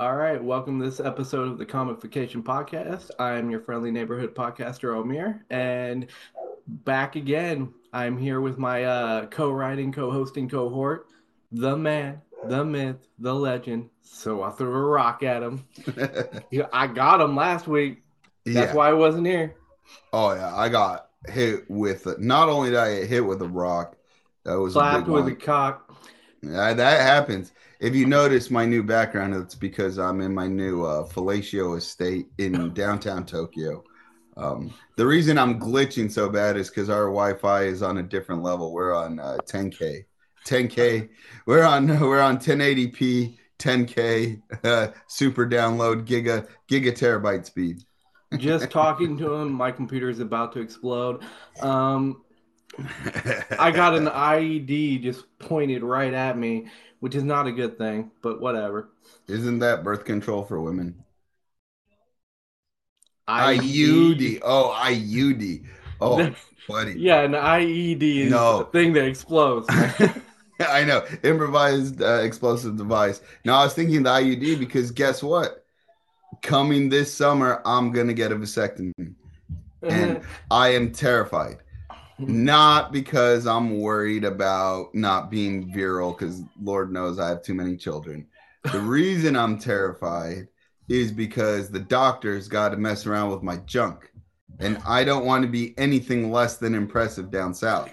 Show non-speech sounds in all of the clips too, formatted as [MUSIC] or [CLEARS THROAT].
All right, welcome to this episode of the Comicfication Podcast. I am your friendly neighborhood podcaster, Omer, and back again. I'm here with my uh, co-writing, co-hosting cohort, the man, the myth, the legend. So I threw a rock at him. [LAUGHS] I got him last week. That's yeah. why I wasn't here. Oh yeah, I got hit with. Not only did I get hit with a rock, that was Slapped with one. a cock. Yeah, that happens. If you notice my new background, it's because I'm in my new uh, fellatio estate in downtown Tokyo. Um, the reason I'm glitching so bad is because our Wi-Fi is on a different level. We're on uh, 10k, 10k. We're on [LAUGHS] we're on 1080p, 10k, uh, super download, giga giga terabyte speed. [LAUGHS] Just talking to him, my computer is about to explode. Um, I got an IED just pointed right at me, which is not a good thing, but whatever. Isn't that birth control for women? IUD. Oh, IUD. Oh, [LAUGHS] buddy. Yeah, an IED is No. the thing that explodes. [LAUGHS] I know. Improvised uh, explosive device. Now, I was thinking the IUD because guess what? Coming this summer, I'm going to get a vasectomy. And [LAUGHS] I am terrified. Mm-hmm. Not because I'm worried about not being virile, because Lord knows I have too many children. The [LAUGHS] reason I'm terrified is because the doctors got to mess around with my junk. And I don't want to be anything less than impressive down south,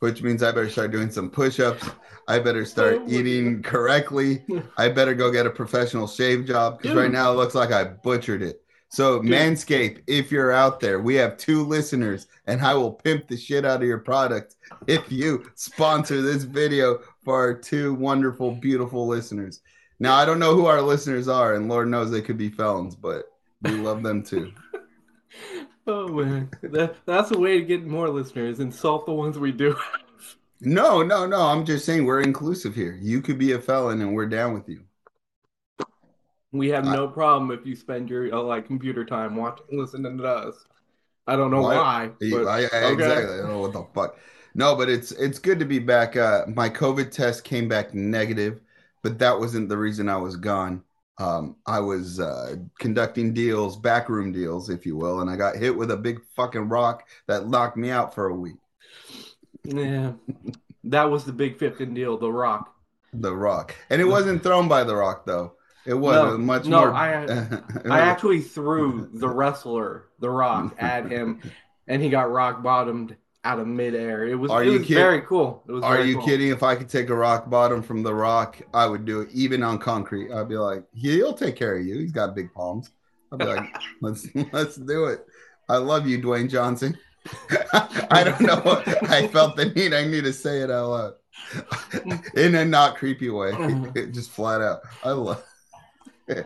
which means I better start doing some push ups. I better start Oh eating correctly. [LAUGHS] I better go get a professional shave job because right now it looks like I butchered it. So, Dude. Manscaped, if you're out there, we have two listeners, and I will pimp the shit out of your product [LAUGHS] if you sponsor this video for our two wonderful, beautiful listeners. Now, I don't know who our listeners are, and Lord knows they could be felons, but we love them too. [LAUGHS] oh man, that, that's a way to get more listeners. Insult the ones we do. No, no, no. I'm just saying we're inclusive here. You could be a felon, and we're down with you. We have I- no problem if you spend your uh, like computer time watching, listening to us. I don't know Why- why. but- I, I- okay. Exactly. I don't know what the fuck. No, but it's it's good to be back. Uh, my COVID test came back negative, but that wasn't the reason I was gone. Um, I was uh, conducting deals, backroom deals, if you will, and I got hit with a big fucking rock that knocked me out for a week. Yeah, that was the big fifteen deal. The Rock. The rock, and it wasn't thrown by the rock though. It was No, much no, more. I- [LAUGHS] I actually threw [LAUGHS] the wrestler, The Rock, at him, and he got rock bottomed out of midair. It was, Are it you was kidding? very cool. It was Are you cool. kidding? If I could take a rock bottom from the rock, I would do it, even on concrete. I'd be like, he'll take care of you. He's got big palms. I'd be like, [LAUGHS] let's let's do it. I love you, Dwayne Johnson. I don't know. What, I felt the need. I need to say it out loud in a not creepy way, mm-hmm. just flat out. I love.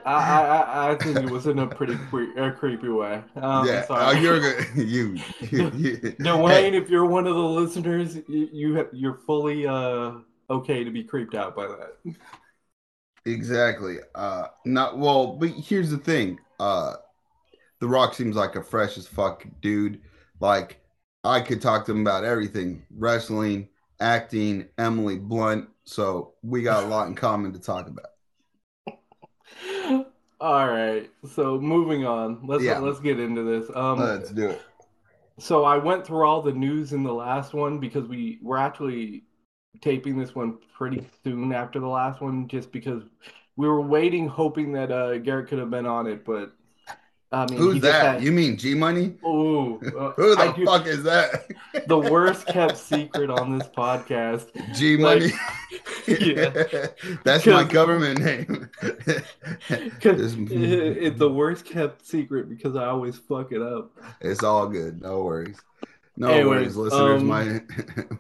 I, I, I- think it was in a pretty cre- uh, creepy way. Um, yeah, oh, you're good. [LAUGHS] You, you, [LAUGHS] you Dwayne, Hey, if you're one of the listeners, you, you have, you're fully uh okay to be creeped out by that. Exactly. Uh not well, but here's the thing. Uh The Rock seems like a fresh as fuck dude. Like I could talk to him about everything. Wrestling, acting, Emily Blunt. So we got a lot in common to talk about. All right, so moving on. Let's Yeah. let's get into this. Um, Let's do it. so I went through all the news in the last one because we we're actually taping this one pretty soon after the last one, just because we were waiting, hoping that uh Garrett could have been on it, but I mean, Who's that? had- You mean G Money? Ooh, [LAUGHS] uh, Who the I do- fuck is that? [LAUGHS] the worst kept secret on this podcast. G Money. [LAUGHS] Yeah. That's my government name. It's the worst kept secret because I always fuck it up. It's all good. No worries. No Anyways, worries, listeners. um, my,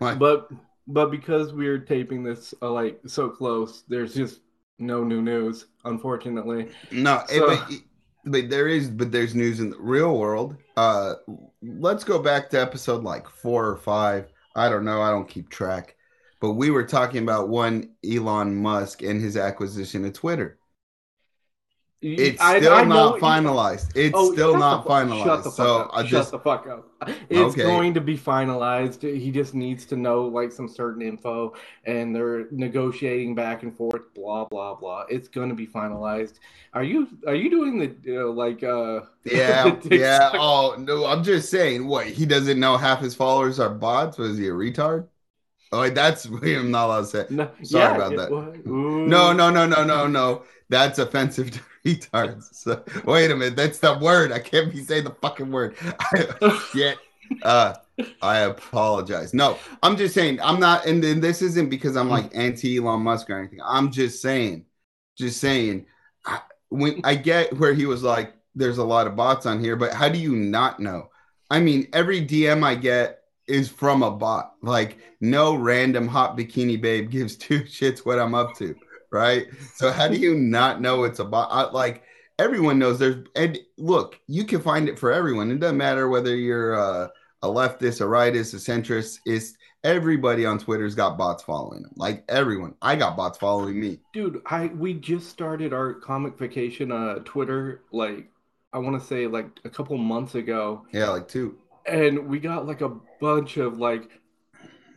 my But but because we're taping this uh, like so close, there's just no new news, unfortunately. no, So- but, but there is, but there's news in the real world. Uh, let's go back to episode like four or five. I don't know. I don't keep track. But we were talking about one Elon Musk and his acquisition of Twitter. It's I- still I know- not finalized. It's Oh, still not the finalized. Shut the fuck so up. I shut the fuck up. It's Okay. going to be finalized. He just needs to know like some certain info, and they're negotiating back and forth. Blah blah blah. It's going to be finalized. Are you are you doing the uh, like uh [LAUGHS] yeah, yeah. Oh no, I'm just saying. What he doesn't know half his followers are bots. Was he a retard? Oh, that's [LAUGHS] I'm not allowed to say. No, Sorry yeah, about that. was- No, no, no, no, no, no. That's offensive [LAUGHS] to retards. So, wait a minute. That's the word. I can't be saying the fucking word. Shit. [LAUGHS] Uh, I apologize. No, I'm just saying. I'm not, and then this isn't because I'm like anti Elon Musk or anything. I'm just saying, just saying. I, when I get where he was like, "There's a lot of bots on here," but how do you not know? I mean, every DM I get is from a bot. Like, no random hot bikini babe gives two [LAUGHS] shits what I'm up to, right? So how do you not know it's a bot? I, like everyone knows there's and look, you can find it for everyone. It doesn't matter whether you're uh, a leftist, a rightist, a centrist. It's everybody on Twitter's got bots following them. Like everyone, I got bots following me. Dude, I we just started our Comicfication uh Twitter like I want to say like a couple months ago Yeah, like two. and we got like a bunch of like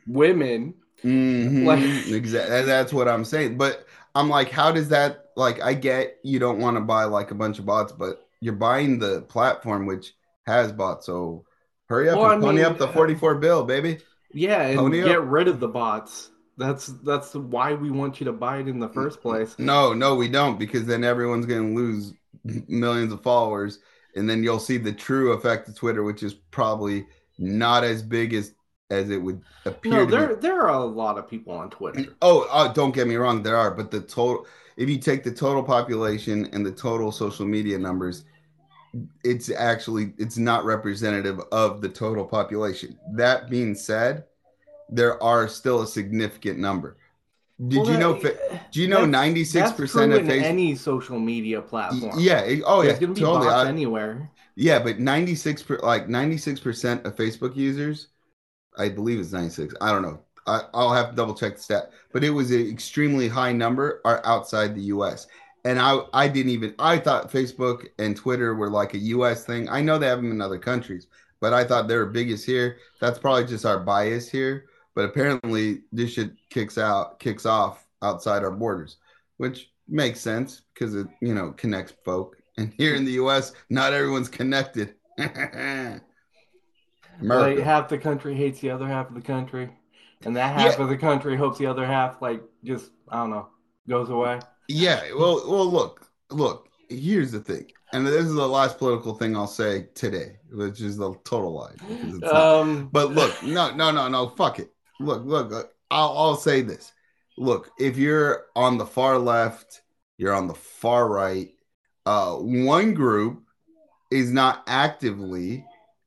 women Mhm. Like- [LAUGHS] exactly. That's what I'm saying. But I'm like, how does that like? I get you don't want to buy like a bunch of bots, but you're buying the platform which has bots. So hurry up Well, and I pony mean, up the 44 bill, baby. yeah and Pony up. get rid of the bots. That's that's why we want you to buy it in the first place. No, no, we don't, because then everyone's gonna lose [LAUGHS] millions of followers, and then you'll see the true effect of Twitter, which is probably not as big as as it would appear. No, there there are a lot of people on Twitter. Oh, oh, don't get me wrong, there are, but the total if you take the total population and the total social media numbers, it's actually it's not representative of the total population. That being said, there are still a significant number. Did Well, you know that- do you know 96% of Facebook any social media platform. Yeah, oh yeah, There's gonna be totally. bots I- anywhere. yeah, but 96 per, like 96% of Facebook users, I believe it's 96. I don't know. I, I'll have to double check the stat, but it was an extremely high number are outside the US. And I I didn't even I thought Facebook and Twitter were like a US thing. I know they have them in other countries, but I thought they were biggest here. That's probably just our bias here. But apparently this shit kicks out kicks off outside our borders, which makes sense because it you know connects folk. And here in the US, not everyone's connected. [LAUGHS] Like half the country hates the other half of the country, and that half Yeah. of the country hopes the other half like just I don't know goes away. Yeah, well, well, look, look. Here's the thing, and this is the last political thing I'll say today, which is the total lie. it's not. Um, But look, no, no, no, no. Fuck it. Look, look. uh, I'll, I'll say this. Look, if you're on the far left, you're on the far right. Uh, one group is not actively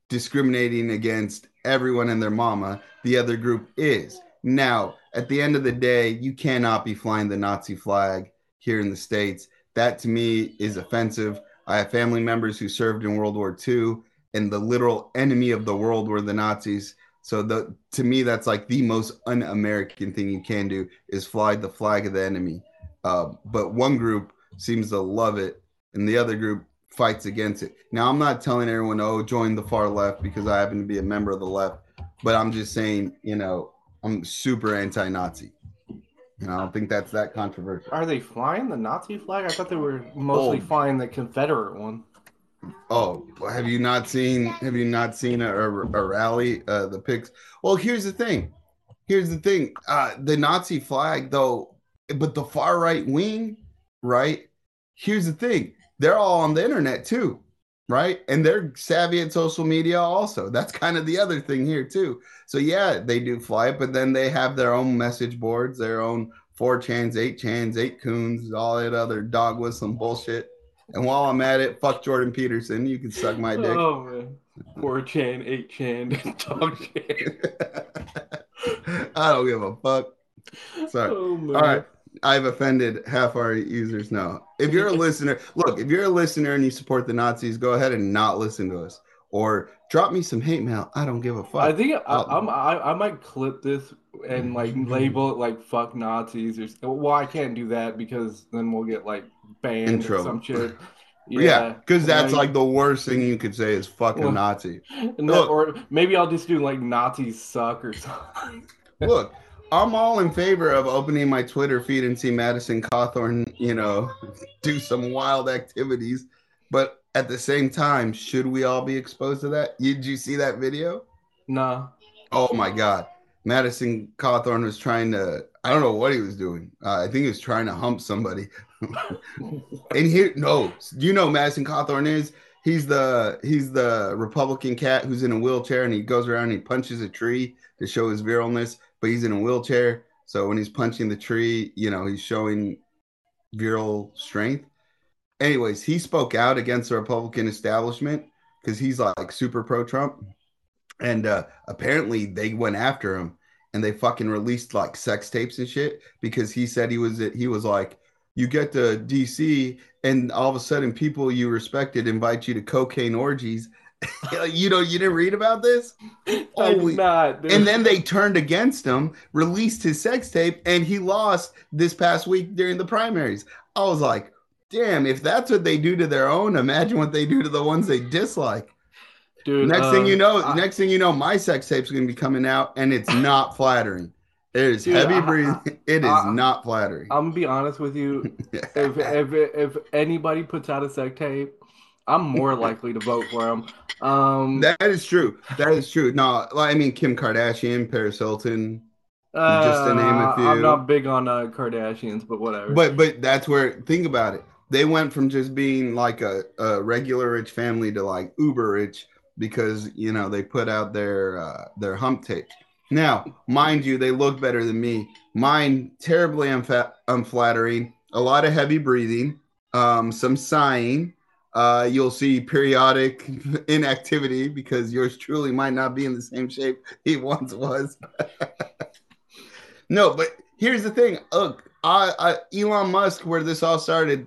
discriminating against everyone and their mama. The other group is. Now, at the end of the day, you cannot be flying the Nazi flag here in the states. That to me is offensive. I have family members who served in World War II and the literal enemy of the world were the Nazis. So the to me, that's like the most un-American thing you can do is fly the flag of the enemy. Uh, but one group seems to love it, and the other group fights against it. Now, I'm not telling everyone, oh, join the far left because I happen to be a member of the left, but I'm just saying, you know, I'm super anti-Nazi. And I don't think that's that controversial. are they flying the Nazi flag? I thought they were mostly Oh. flying the Confederate one. Oh, have you not seen? Have you not seen a, a, a rally? Uh, the pics. Well, here's the thing. Here's the thing. Uh, the Nazi flag, though, but the far right wing, right? Here's the thing. They're all on the internet too, right? And they're savvy at social media also. That's kind of the other thing here too. So yeah, they do fly it, but then they have their own message boards, their own four chans, eight chans, eight kuns, all that other dog whistling bullshit. And while I'm at it, fuck Jordan Peterson. You can suck my dick. Oh man, four chan, eight chan, [LAUGHS] dog chan. [LAUGHS] I don't give a fuck. Sorry. Oh. All right. I've offended half our users now. If you're a listener, [LAUGHS] look, if you're a listener and you support the Nazis, go ahead and not listen to us. Or drop me some hate mail. I don't give a fuck. I think I, I'll- I'm, I, I might clip this and like label it like "fuck Nazis" or s- well, I can't do that because then we'll get like banned Intro. or some shit. [LAUGHS] Yeah, because Yeah, that's like the worst thing you could say is fucking Well- Nazi. [LAUGHS] Look. or maybe I'll just do like Nazis suck or something. [LAUGHS] Look, I'm all in favor of opening my Twitter feed and see Madison Cawthorn, you know, do some wild activities. But at the same time, should we all be exposed to that? Did you see that video? nah. Oh my God. Madison Cawthorn was trying to, I don't know what he was doing. Uh, I think he was trying to hump somebody. [LAUGHS] And here, no, you know, Madison Cawthorn is. He's the he's the Republican cat who's in a wheelchair and he goes around and he punches a tree to show his viralness, but he's in a wheelchair. So when he's punching the tree, you know, he's showing virile strength. Anyways, he spoke out against the Republican establishment because he's like super pro Trump. And uh, apparently they went after him and they fucking released like sex tapes and shit because he said he was he was like you get to DC and all of a sudden people you respected invite you to cocaine orgies. [LAUGHS] you know, you didn't read about this? [LAUGHS] I Oh, did we- not. And then they turned against him, released his sex tape, and he lost this past week during the primaries. I was like, damn, if that's what they do to their own, imagine what they do to the ones they dislike. Dude, next thing uh, you know, I- next thing you know, my sex tape's gonna be coming out, and it's not flattering. It is Dude, heavy I- breathing. [LAUGHS] It is I- not flattering. I'm gonna be honest with you. [LAUGHS] If if if anybody puts out a sex tape, I'm more likely to vote for him. Um, that is true. That is true. No, like, I mean Kim Kardashian, Paris Hilton, just to name a few. I'm not big on uh, Kardashians, but whatever. but but that's where think about it. They went from just being like a, a regular rich family to like uber rich because you know they put out their uh, their hump tape. Now, mind you, they look better than me. Mine terribly unfa- unflattering. A lot of heavy breathing, um, some sighing. Uh, you'll see periodic [LAUGHS] inactivity because yours truly might not be in the same shape [LAUGHS] he once was. [LAUGHS] no, but here's the thing. Look, I, I Elon Musk, where this all started,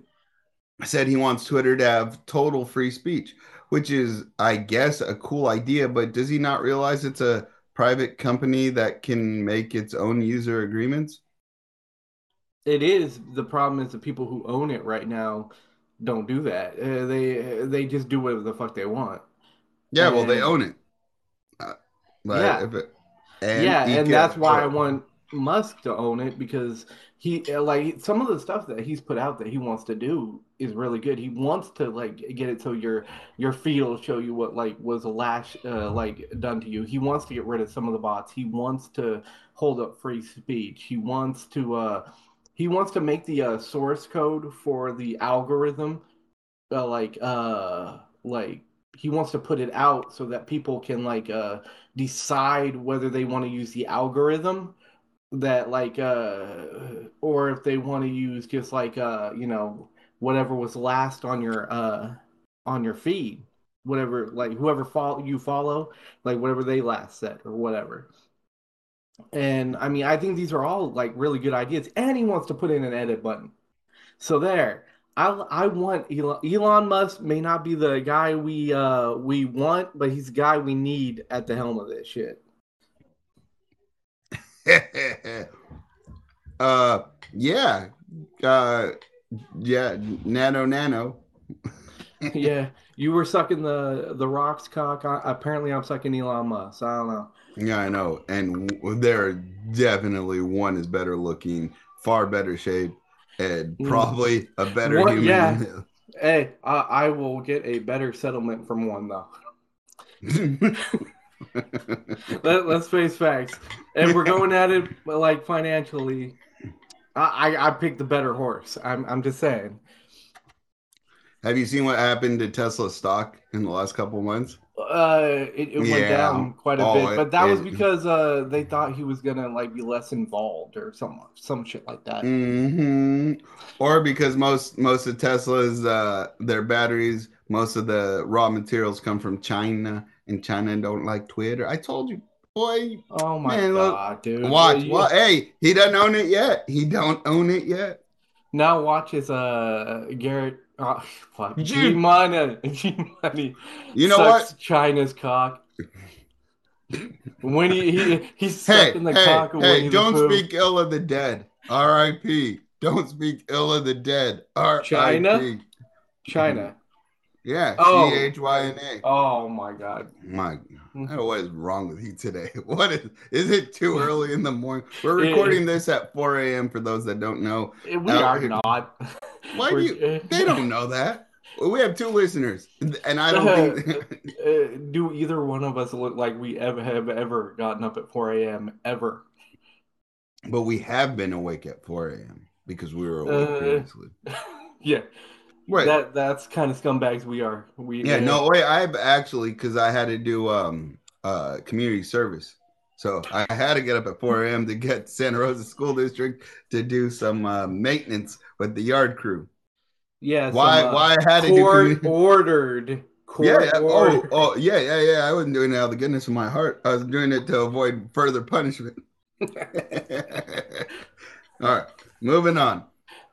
said he wants Twitter to have total free speech, which is, I guess, a cool idea. But does he not realize it's a private company that can make its own user agreements? It is. The problem is the people who own it right now don't do that. Uh, they they just do whatever the fuck they want. Yeah, well, they own it. Uh, but Yeah. if it- and yeah, and that's why I want Musk to own it because he uh, like some of the stuff that he's put out that he wants to do is really good. He wants to like get it so your your feed will show you what like was last uh, like done to you. He wants to get rid of some of the bots. He wants to hold up free speech. He wants to uh he wants to make the uh, source code for the algorithm uh, like uh like he wants to put it out so that people can like uh decide whether they want to use the algorithm that like uh or if they want to use just like uh you know whatever was last on your uh on your feed whatever like whoever follow you follow like whatever they last said or whatever and i mean i think these are all like really good ideas and he wants to put in an edit button so there I, I want Elon, Elon Musk may not be the guy we uh we want, but he's the guy we need at the helm of this shit. [LAUGHS] uh, yeah, uh, yeah, nano, nano. [LAUGHS] yeah, you were sucking the the rocks cock. I, apparently, I'm sucking Elon Musk. I don't know. Yeah, I know, and w- there definitely one is better looking, far better shape, and Mm. probably a better What- human. yeah. Hey, I, I will get a better settlement from one though. [LAUGHS] Let, let's face facts. If we're going at it like financially, I I, I picked the better horse. I'm I'm just saying. Have you seen what happened to Tesla stock in the last couple months? Uh, it, it went Yeah. down quite a Oh, bit, it- but that was because uh they thought he was gonna like be less involved or some some shit like that. Mm-hmm. Or because most most of Tesla's uh, their batteries, most of the raw materials come from China, and China don't like Twitter. I told you, boy. Oh my Man, look, god, dude! Watch, well, hey, he doesn't own it yet. He don't own it yet. Now watch his uh Garrett. [LAUGHS] Fuck. Dude. G Money. G Money. You know what? China's cock. When he, he he's Hey, sucking the hey, cock hey! Don't speak ill of the dead. R.I.P. Don't speak ill of the dead. R.I.P. China? China. Yeah, Oh. C H Y N A. Oh my god. My, Mhm. what is wrong with you today? [LAUGHS] What is? Is it too early in the morning? We're It- recording this at 4 a.m. For those that don't know, We Uh, are not. [LAUGHS] Why do you? They don't know that. We have two listeners, and I don't [LAUGHS] think. Uh, do either one of us look like we ever have ever gotten up at 4 a.m. ever? but we have been awake at 4 a.m. because we were awake Uh, previously. yeah, Right. that that's kind of scumbags we are. We yeah. No. Wait. I've actually because I had to do um uh community service. So I had to get up at 4 a.m. to get [LAUGHS] Santa Rosa School District to do some uh, maintenance with the yard crew. yeah. Why? some, uh, why I had to do ordered. Court Yeah, yeah. Oh, oh, yeah, yeah, yeah. I wasn't doing it out of the goodness of my heart. I was doing it to avoid further punishment. [LAUGHS] All right, moving on.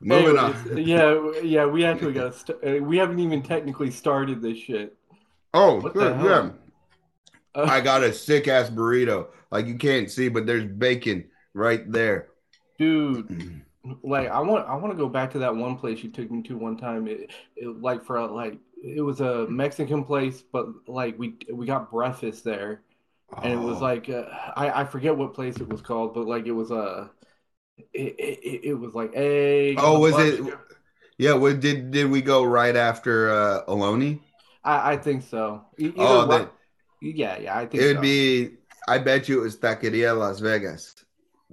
Moving Anyways, on. yeah, yeah. We actually got. St- uh, we haven't even technically started this shit. Oh, What good, yeah. Uh, I got a sick ass burrito. Like you can't see, but there's bacon right there. dude. [CLEARS THROAT] like I want I want to go back to that one place you took me to one time. It, it like for a, like it was a Mexican place, but like we we got breakfast there, and it was Oh. like uh, I I forget what place it was called, but like it was a it, it, it was like egg. Oh, was it- of- yeah. What did did we go right after uh Aloni? I I think so. Either Oh, way- that yeah, yeah, I think it would so. be. I bet you it was Taqueria Las Vegas.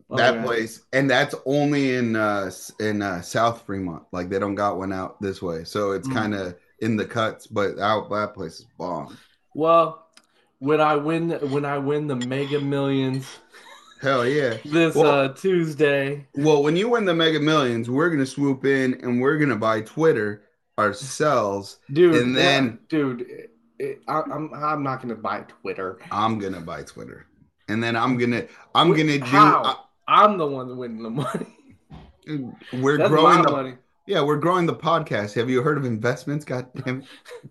Oh, that yeah. place, and that's only in uh in uh South Fremont. Like they don't got one out this way, so it's Mm. kind of in the cuts. But out that place is bomb. Well, when I win when I win the Mega Millions Hell yeah. this Well- uh Tuesday. Well, when you win the Mega Millions, we're gonna swoop in and we're gonna buy Twitter ourselves. Dude, And then- yeah, dude, it, it, I, I'm I'm not gonna buy Twitter. I'm gonna buy Twitter, and then I'm gonna I'm gonna do. how? uh, I'm the one winning the money. we're That's growing the money. Yeah we're growing the podcast. Have you heard of investments? God damn.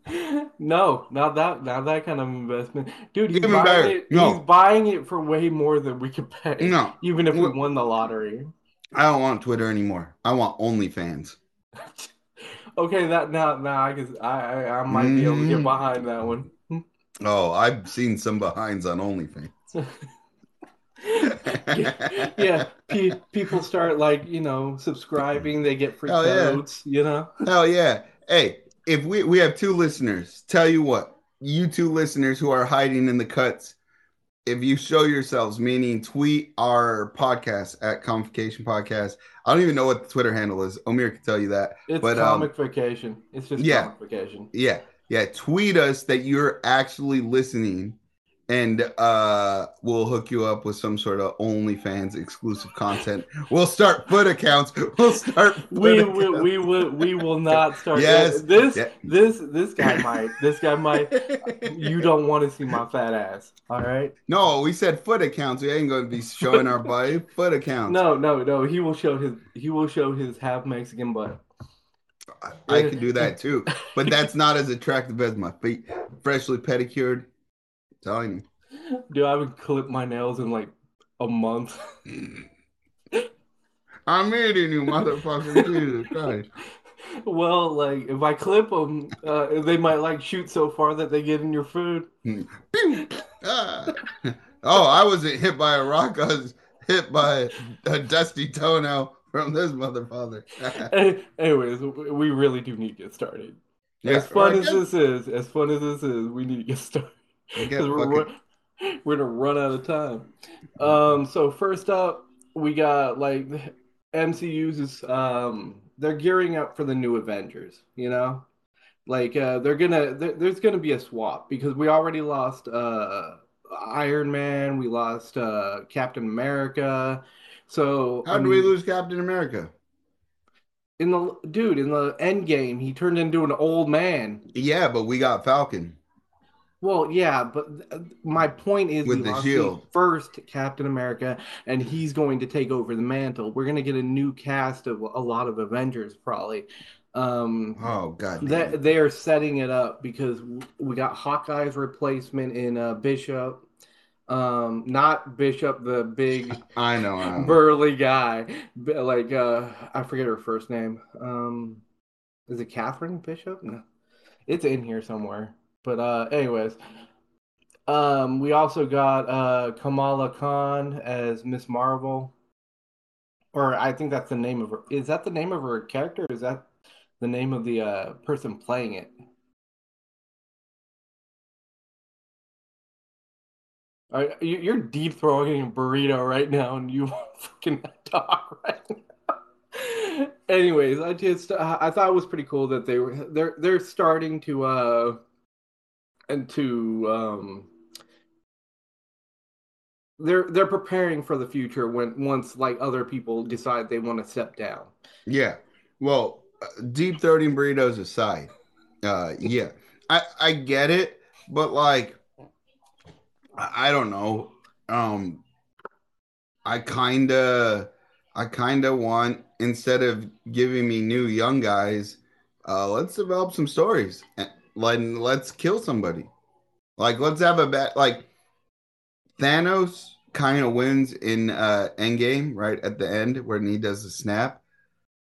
[LAUGHS] No, not that, not that kind of investment, dude. He's buying it. No. He's buying it for way more than we could pay, No, even if we won the lottery. I don't want Twitter anymore. I want OnlyFans. [LAUGHS] Okay, that now, now I guess I, I, I might be able to get Mhm. behind that one. [LAUGHS] Oh, I've seen some behinds on OnlyFans. Yeah, [LAUGHS] yeah. Pe- people start like you know subscribing. They get free Oh, yeah. codes. You know. Hell yeah. Hey, if we we have two listeners, tell you what, you two listeners who are hiding in the cuts, if you show yourselves, meaning tweet our podcast at Comicfication Podcast. I don't even know what the Twitter handle is. Omer can tell you that. It's But, um, vacation. It's just yeah. Comicfication. Yeah, yeah. Tweet us that you're actually listening, and uh, we'll hook you up with some sort of OnlyFans exclusive content. We'll start foot accounts. [LAUGHS] We'll start. Foot We accounts. will. We will. We will [LAUGHS] not start. Yes. This. Yeah. This. This guy might. This guy [LAUGHS] might. You don't want to see my fat ass. All right. No, we said foot accounts. We ain't going to be showing our body. Foot accounts. No. No. No. He will show his. He will show his half Mexican butt. I, I can do that too, but that's not as attractive as my feet, freshly pedicured. Telling Dude, I would clip my nails in like a month. [LAUGHS] I'm eating you, motherfucker. [LAUGHS] Jesus Christ. Well, like if I clip them, uh, they might like shoot so far that they get in your food. Ah. [LAUGHS] Oh, I wasn't hit by a rock. I was hit by a dusty toenail from this motherfucker. Anyways, we really do need to get started. Yeah, as fun as this is, as fun as this is, we need to get started. I guess [LAUGHS] 'Cause we're, fucking- [LAUGHS] we're gonna run out of time. [LAUGHS] Um, so first up, we got like the MCU's is um they're gearing up for the new Avengers, you know? Like uh they're gonna there, there's gonna be a swap because we already lost uh Iron Man, we lost uh Captain America. So How I did we lose Captain America? in the dude in the end game he turned into an old man. Yeah, but we got Falcon. Well, yeah, but uh, my point is With we the shield. first Captain America, and he's going to take over the mantle. We're going to get a new cast of a lot of Avengers, probably. Um, Oh god. that they are setting it up because we got Hawkeye's replacement in uh, Bishop, um, not Bishop, the big [LAUGHS] I know. I know. burly guy, like uh, I forget her first name. Um, is it Catherine Bishop? No. It's in here somewhere. But uh, anyways, um, we also got uh Kamala Khan as Miss Marvel, or I think that's the name of her. Is that the name of her character? Is that the name of the uh person playing it? Are, you- you're deep throwing a burrito right now, and you [LAUGHS] fucking talk right now. [LAUGHS] Anyways, I just I thought it was pretty cool that they were they're they're starting to uh and to um they're they're preparing for the future when once like other people decide they want to step down. Yeah. Well, uh, deep throating burritos aside, uh, yeah, I I get it, but like, I, don't know. Um, I kind of, I kind of want instead of giving me new young guys, uh, let's develop some stories. and Let let's kill somebody. Like let's have a bet. Like Thanos kind of wins in uh Endgame right at the end where he does the snap.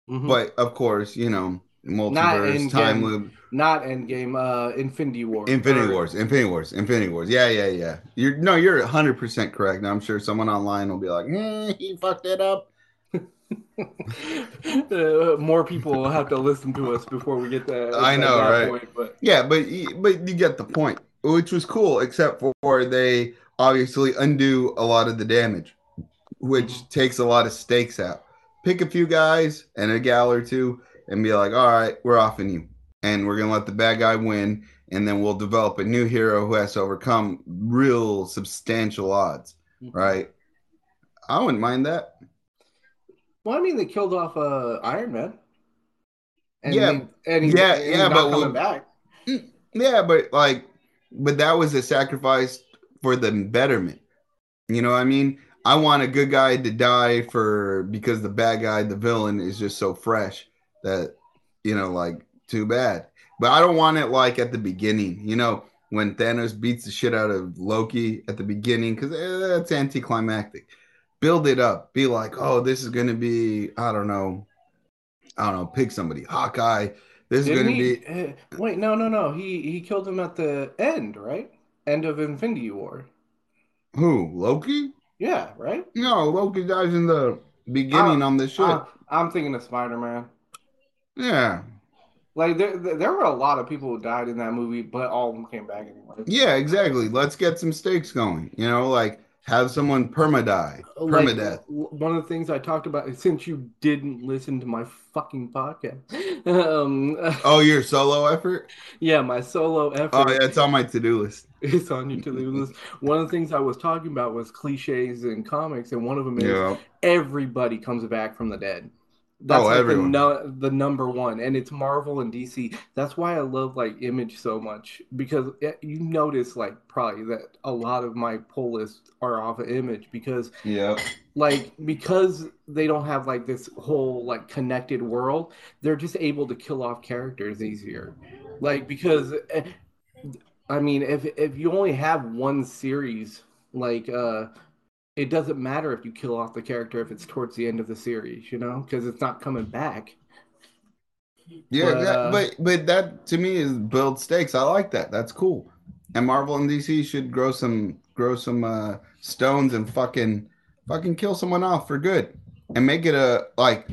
Mhm. But of course, you know, Not multiverse, Endgame. time loop, Not Endgame, uh Infinity War. Infinity Or- Wars, Infinity Wars, Infinity Wars. Yeah, yeah, yeah. You're no, you're hundred percent correct. Now I'm sure someone online will be like, eh, "He fucked it up." [LAUGHS] uh, more people will have to listen to us before we get that. I know, that right? point, but Yeah, but but you get the point, which was cool, except for they obviously undo a lot of the damage, which Mhm. takes a lot of stakes out. Pick a few guys and a gal or two, and be like, "All right, we're offing you, and we're gonna let the bad guy win, and then we'll develop a new hero who has to overcome real substantial odds." Right? I wouldn't mind that. Well, I mean, they killed off uh, Iron Man. And Yeah, he- and he's, yeah, and yeah, but coming back. Yeah, but like, but that was a sacrifice for the betterment. You know what I mean? I want a good guy to die for because the bad guy, the villain, is just so fresh that you know, like, too bad. But I don't want it like at the beginning. You know, when Thanos beats the shit out of Loki at the beginning because that's anticlimactic. Build it up. Be like, oh, this is gonna be. I don't know. I don't know. Pick somebody. Hawkeye. This is Didn't gonna he? be. uh, wait, no, no, no. He he killed him at the end, right? End of Infinity War. Who? Loki? Yeah, right. No, Loki dies in the beginning Ah, on the ship. Uh, I'm thinking of Spider Man. yeah. Like there, there there were a lot of people who died in that movie, but all of them came back anyway. Yeah, exactly. Let's get some stakes going. You know, like have someone perma die. Like, Permadeath. one of the things I talked about since you didn't listen to my fucking podcast. [LAUGHS] Um, [LAUGHS] Oh, your solo effort? yeah, my solo effort. Oh, yeah, it's on my to-do list. [LAUGHS] It's on your to-do list. One of the things I was talking about was cliches in comics, and one of them is Yeah. everybody comes back from the dead. That's Oh, like the, no, the number one, and it's Marvel and DC. That's why I love like Image so much because it, you notice like probably that a lot of my pull lists are off of Image because Yeah. like because they don't have like this whole like connected world they're just able to kill off characters easier like because eh, i mean if if you only have one series like uh it doesn't matter if you kill off the character if it's towards the end of the series you know because it's not coming back Yeah, But, that, uh, but but that to me is build stakes. I like that. That's cool. And Marvel and DC should grow some grow some uh stones and fucking fucking kill someone off for good. And make it a like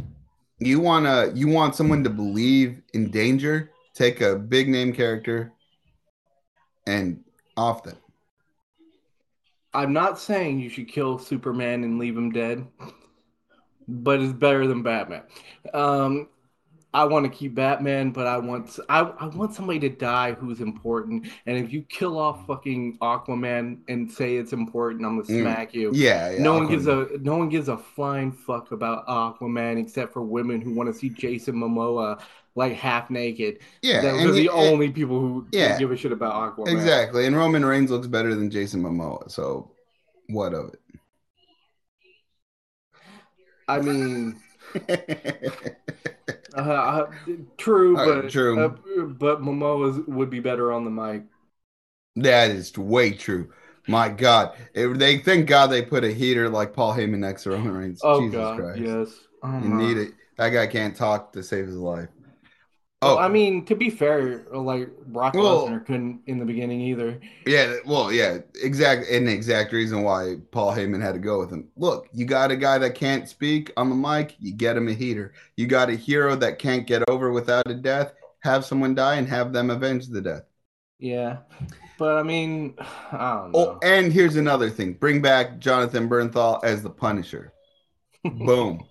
you wanna you want someone to believe in danger, take a big name character and off them. I'm not saying you should kill superman and leave him dead but it's better than batman um I want to keep Batman, but I want I, I want somebody to die who's important. And if you kill off fucking Aquaman and say it's important, I'm gonna Mm. smack you. Yeah, yeah. no one gives a no one gives a flying fuck about Aquaman except for women who want to see Jason Momoa like half naked. yeah, Those and are the only people who Yeah. give a shit about Aquaman. exactly. And Roman Reigns looks better than Jason Momoa, so what of it? I mean, [LAUGHS] uh, uh, true, Uh, but true. uh, but Momoa would be better on the mic. That is way true. My God, If they thank God they put a heater like Paul Heyman next to Roman Reigns. Oh Jesus god, Christ, yes. Oh, you need it. That guy can't talk to save his life. Well, Oh, I mean, to be fair, like Brock Well- Lesnar couldn't in the beginning either. Yeah, well, yeah, exact, and the exact reason why Paul Heyman had to go with him. Look, you got a guy that can't speak on the mic, you get him a heater. You got a hero that can't get over without a death, have someone die and have them avenge the death. Yeah, but I mean, I don't oh, know. Oh, and here's another thing: bring back Jonathan Bernthal as the Punisher. [LAUGHS] Boom.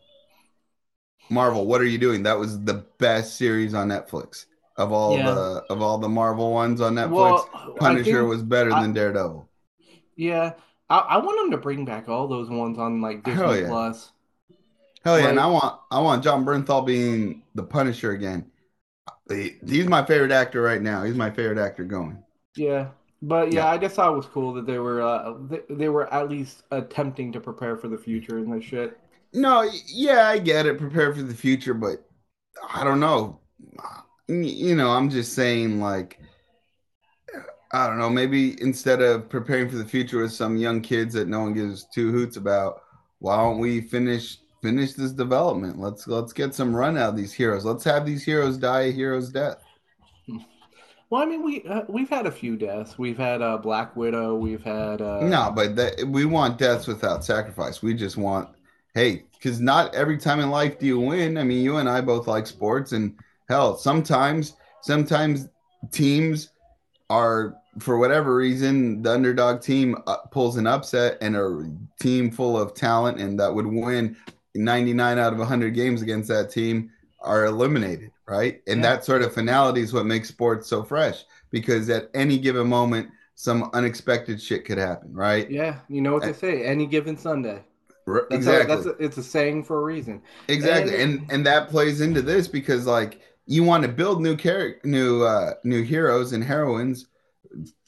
Marvel, what are you doing? That was the best series on Netflix of all Yeah. the of all the Marvel ones on Netflix. well, Punisher was better I- than Daredevil. Yeah, I, I want them to bring back all those ones on like Disney Hell yeah. Plus. Hell yeah, and I want I want John Bernthal being the Punisher again. He- He's my favorite actor right now. He's my favorite actor going. Yeah, but yeah, Yeah. I just thought it was cool that they were uh, they, they were at least attempting to prepare for the future and this shit. No, yeah, I get it. Prepare for the future, but I don't know. You know, I'm just saying, like, I don't know. Maybe instead of preparing for the future with some young kids that no one gives two hoots about, why don't we finish finish this development? Let's let's get some run out of these heroes. Let's have these heroes die a hero's death. [LAUGHS] Well, I mean, we uh, we've had a few deaths. We've had uh, Black Widow. We've had uh, No, but that, we want deaths without sacrifice. We just want, hey, because not every time in life do you win. I mean, you and I both like sports, and hell, sometimes, sometimes teams are for whatever reason the underdog team uh, pulls an upset, and a team full of talent and that would win 99 out of 100 games against that team are eliminated, right? And Yeah. that sort of finality is what makes sports so fresh because at any given moment, some unexpected shit could happen, right? Yeah, you know what they say. Any given Sunday. Exactly. A, that's a, it's a saying for a reason. exactly. and- And, and that plays into this because like you want to build new character new uh new heroes and heroines.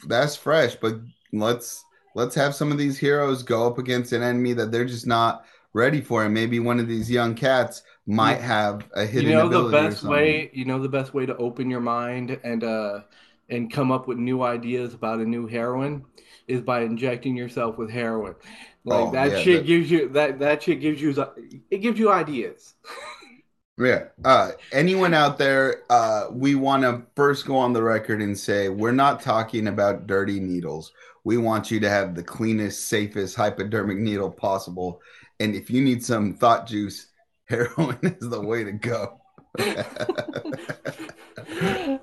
That's fresh, but let's let's have some of these heroes go up against an enemy that they're just not ready for and maybe one of these young cats might have a hidden you know the best way. You know the best way to open your mind and uh and come up with new ideas about a new heroine is by injecting yourself with heroin. Like Oh, that yeah, shit that- gives you that that shit gives you it gives you ideas. [LAUGHS] Yeah. Uh, anyone out there, uh, we want to first go on the record and say we're not talking about dirty needles. We want you to have the cleanest, safest hypodermic needle possible. And if you need some thought juice, [LAUGHS] heroin is the way to go.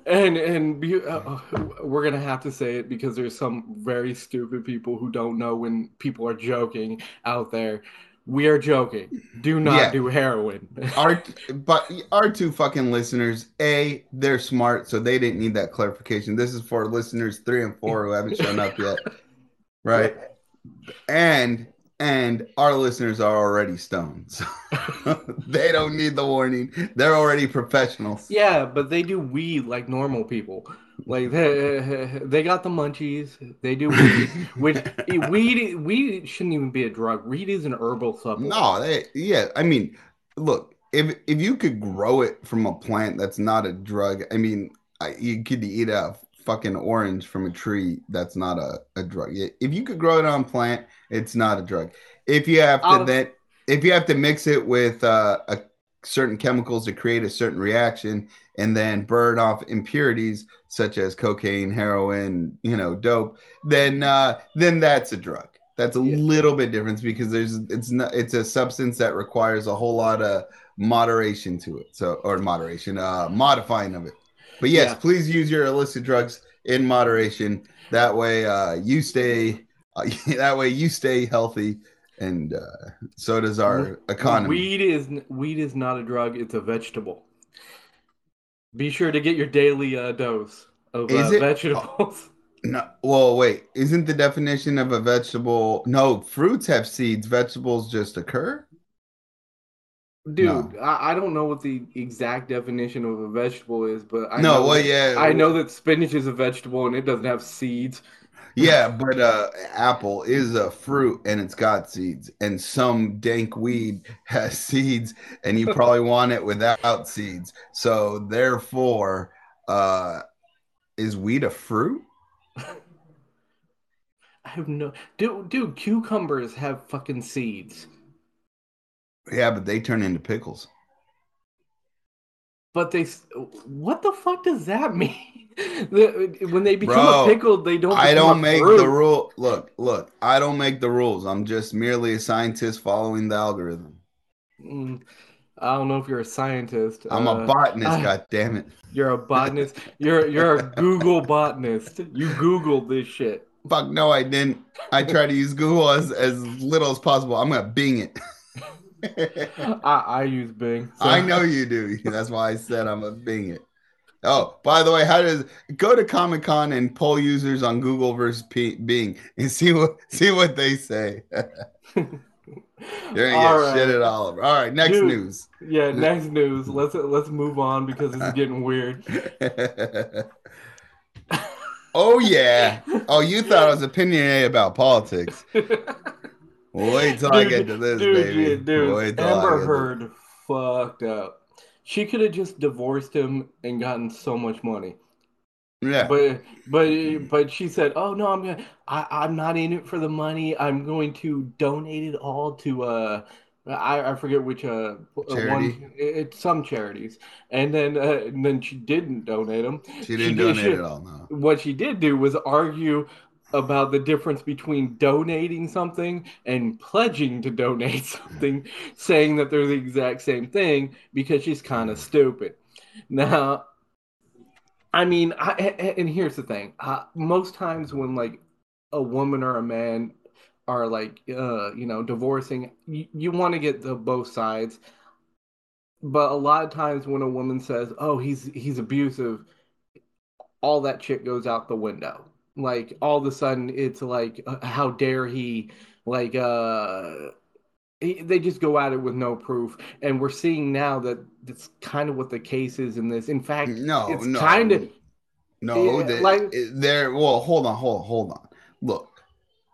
And and be, uh, we're gonna have to say it because there's some very stupid people who don't know when people are joking out there. We are joking. Do not Yeah. do heroin. [LAUGHS] our but our two fucking listeners, a they're smart, so they didn't need that clarification. This is for listeners three and four who haven't shown up yet, [LAUGHS] right? And and our listeners are already stoned, so [LAUGHS] they don't need the warning. They're already professionals. Yeah, but they do weed like normal people. Like they, [LAUGHS] they got the munchies. They do weed. [LAUGHS] Which weed weed shouldn't even be a drug. Weed is an herbal supplement. No, they yeah. I mean, look, if if you could grow it from a plant that's not a drug, I mean, I, you could eat a fucking orange from a tree that's not a, a drug. If you could grow it on plant, it's not a drug. If you have to then if you have to mix it with uh, a certain chemicals to create a certain reaction and then burn off impurities such as cocaine, heroin, you know, dope, then uh, then that's a drug. That's a Yeah. little bit different because there's it's not it's a substance that requires a whole lot of moderation to it. So or moderation, uh modifying of it. But yes, Yeah. please use your illicit drugs in moderation. That way uh you stay uh, [LAUGHS] that way you stay healthy and uh so does our economy. Weed is weed is not a drug. It's a vegetable. Be sure to get your daily uh, dose of uh, it? vegetables. [LAUGHS] [LAUGHS] No, well, wait. Isn't the definition of a vegetable? No, fruits have seeds. Vegetables just occur. Dude, No. I, I don't know what the exact definition of a vegetable is, but I no, know well, yeah, I know that spinach is a vegetable and it doesn't have seeds. Yeah, but uh, apple is a fruit and it's got seeds, and some dank weed [LAUGHS] has seeds, and you [LAUGHS] probably want it without seeds. So therefore, uh, is weed a fruit? [LAUGHS] I have no dude, dude, cucumbers have fucking seeds. Yeah, but they turn into pickles. But they what the fuck does that [LAUGHS] mean? when they become Bro, a pickle, they don't. I don't make fruit. the rule. Look, look, I don't make the rules. I'm just merely a scientist following the algorithm. Mm, I don't know if you're a scientist. I'm Uh, a botanist, I- [LAUGHS] god damn it. You're a botanist. You're you're a Google botanist. You Googled this shit. Fuck no, I didn't. I try to use Google as, as little as possible. I'm gonna bing it. [LAUGHS] I, I use Bing. [LAUGHS] so- I know you do. [LAUGHS] That's why I said I'm gonna bing it. Oh, by the way, how does go to Comic Con and poll users on Google versus P- Bing and [LAUGHS] see what see what they say. You're gonna All get right. shit at all over. All right, next Dude. news. Yeah. Next news. Let's let's move on because it's getting weird. oh yeah. Oh, you thought I was opinionated about politics. Wait till I get to this, dude, baby. Dude, dude, Wait Amber Heard fucked up. She could have just divorced him and gotten so much money. Yeah. But but but she said, "Oh no, I'm gonna. I, I'm not in it for the money. I'm going to donate it all to uh, I, I forget which uh Charity? one. It's some charities. And then uh, and then she didn't donate them. she didn't she did- donate she- it all. No. What she did do was argue about the difference between donating something and pledging to donate [LAUGHS] something, saying that they're the exact same thing because she's kind of stupid. Now, I mean, I, and here's the thing: uh, most times when like a woman or a man are like, uh, you know, divorcing, you, you want to get the both sides. But a lot of times when a woman says, "Oh, he's he's abusive," all that shit goes out the window. Like all of a sudden, it's like, uh, how dare he? Like, uh, he- they just go at it with no proof, and we're seeing now that that's kind of what the case is in this. In fact, No, it's no. kind of No, Yeah, they, like- they're well. Hold on, hold on, hold on. Look,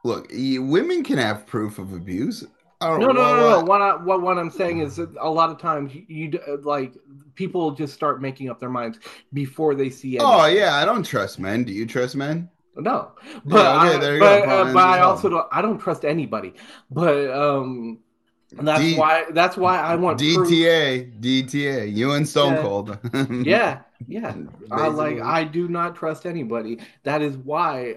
look. Women can have proof of abuse. Don't no, no, no, no. what- What I, what what I'm saying is that a lot of times you, you like people just start making up their minds before they see anything. Oh yeah, I don't trust men. Do you trust men? No, but okay, I, but, uh, but I also don't. I don't trust anybody. But um, that's D- why. That's why I want proof. DTA, DTA. You and Stone Yeah. Cold. [LAUGHS] Yeah, yeah. I like. I do not trust anybody. That is why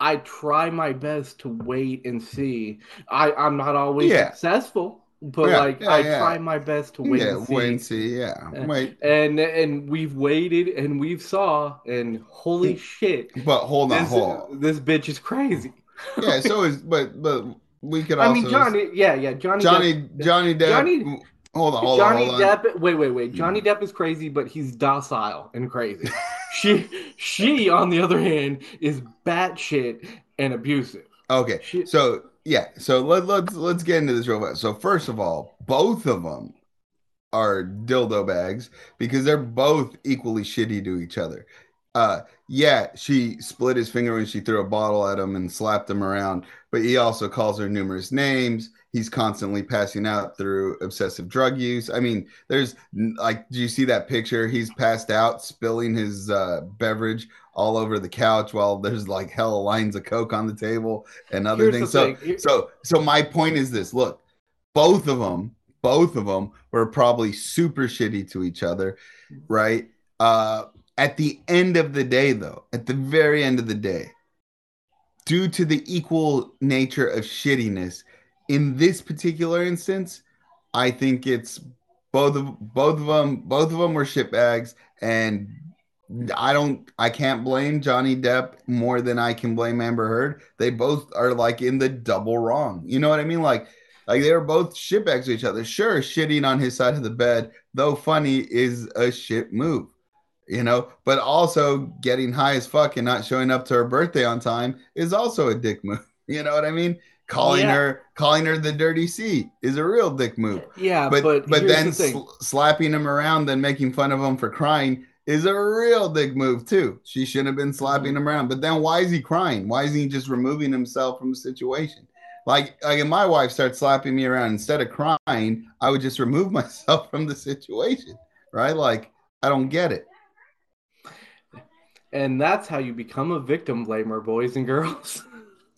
I try my best to wait and see. I I'm not always Yeah. successful, but Yeah, like yeah, I yeah. try my best to wait yeah, and see. wait and see. Yeah, wait. And and we've waited and we've saw and holy [LAUGHS] shit, But hold on, this hold on. this bitch is crazy. Yeah, so [LAUGHS] is but but we could I also mean Johnny, yeah, yeah, Johnny, Johnny Depp, Johnny Depp. Johnny- hold on, hold Johnny on, hold on. Depp. Wait, wait, wait. Johnny Depp is crazy, but he's docile and crazy. [LAUGHS] she, she, on the other hand, is batshit and abusive. Okay, She- so yeah, so let, let's let's get into this real fast. So first of all, both of them are dildo bags because they're both equally shitty to each other. Uh, yeah, she split his finger when she threw a bottle at him and slapped him around, but he also calls her numerous names. He's constantly passing out through obsessive drug use. I mean, there's like, do you see that picture? He's passed out, spilling his uh, beverage all over the couch while there's like hell lines of coke on the table and other Here's things. So, thing. So, so my point is this: look, both of them, both of them were probably super shitty to each other, right? Uh, at the end of the day, though, at the very end of the day, due to the equal nature of shittiness, in this particular instance, I think it's both of both of them. Both of them were shitbags, and I don't, I can't blame Johnny Depp more than I can blame Amber Heard. They both are like in the double wrong. You know what I mean? Like, like they were both shitbags to each other. Sure, shitting on his side of the bed, though funny, is a shit move. You know, but also getting high as fuck and not showing up to her birthday on time is also a dick move. [LAUGHS] You know what I mean? Calling Yeah. her, calling her the dirty C is a real dick move yeah, but but but, then the sl- slapping him around then making fun of him for crying is a real dick move too. She shouldn't have been slapping Mm-hmm. him around. But then why is he crying? Why is he just removing himself from the situation? Like like if my wife starts slapping me around instead of crying i would just remove [LAUGHS] myself from the situation right? Like i don't get it. And that's how you become a victim blamer, boys and girls.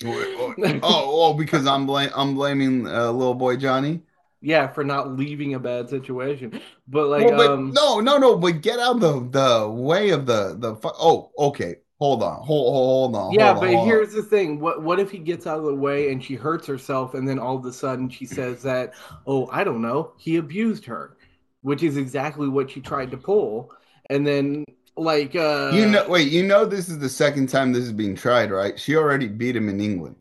oh oh because i'm blame i'm blaming uh, little boy johnny yeah, for not leaving a bad situation. But like, Well, but um, no, no, no. But get out the the way of the the. fu- Oh, okay. Hold on. Hold hold on. yeah, hold on, but hold on. here's the thing: what what if he gets out of the way and she hurts herself, and then all of a sudden she says that, oh, I don't know, he abused her, which is exactly what she tried to pull, and then like, uh, You know, wait. You know, this is the second time this is being tried, right? She already beat him in England.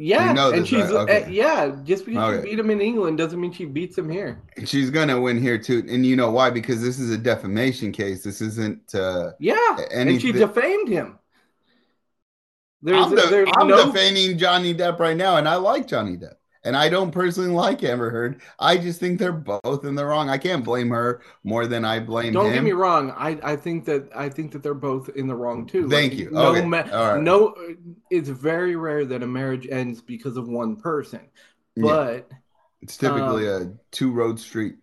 Yeah, and she's right? Okay. uh, yeah, just because Okay. she beat him in England doesn't mean she beats him here. She's gonna win here too. And you know why? Because this is a defamation case. This isn't. uh Yeah, Any- and she defamed him. There's, I'm, de- there's I'm no defending Johnny Depp right now, and I like Johnny Depp. And I don't personally like Amber Heard. I just think they're both in the wrong. I can't blame her more than I blame Don't him. get me wrong. I, I think that I think that they're both in the wrong too. Thank Like, you. No, Okay. ma- right. no. It's very rare that a marriage ends because of one person, Yeah. but It's typically um, a two road street.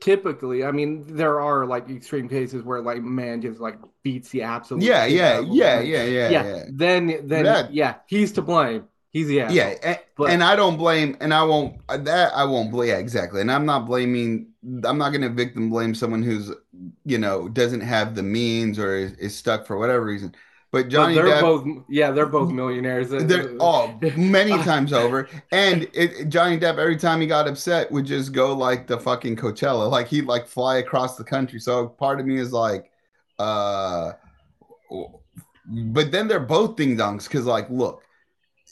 typically, I mean, there are like extreme cases where like man just like beats the absolute. Yeah, yeah, out of a yeah, yeah, yeah, yeah. yeah. Then then That- yeah, he's to blame. He's the asshole. Yeah, and, But- and I don't blame, and I won't that I won't blame yeah, exactly. And I'm not blaming. I'm not going to victim blame someone who's you know doesn't have the means or is, is stuck for whatever reason. But But Johnny they're Depp, both yeah, they're both millionaires. [LAUGHS] they're oh many [LAUGHS] times over. And it, Johnny Depp every time he got upset would just go like the fucking Coachella, like he'd like fly across the country. So part of me is like, uh, but then they're both ding dongs because like look.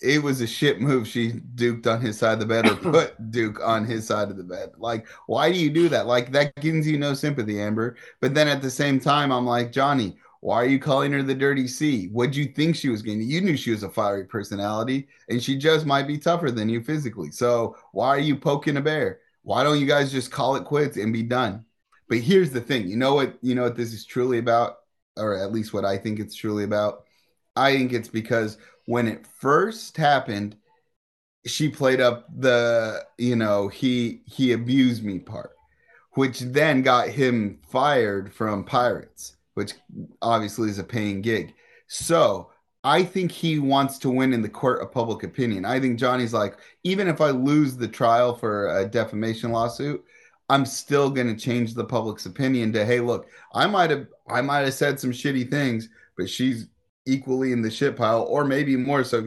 It was a shit move. She duked on his side of the bed or [COUGHS] put Duke on his side of the bed. Like, why do you do that? Like, that gives you no sympathy, Amber. But then at the same time, I'm like, Johnny, why are you calling her the dirty C? What'd you think she was getting? You knew she was a fiery personality and she just might be tougher than you physically. So why are you poking a bear? Why don't you guys just call it quits and be done? But here's the thing. You know what, you know what this is truly about, or at least what I think it's truly about? I think it's because when it first happened, she played up the, you know, he he abused me part, which then got him fired from Pirates, which obviously is a paying gig. So I think he wants to win in the court of public opinion. I think Johnny's like, even if I lose the trial for a defamation lawsuit, I'm still gonna change the public's opinion to, hey, look, I might have I might have said some shitty things, but she's equally in the shit pile, or maybe more so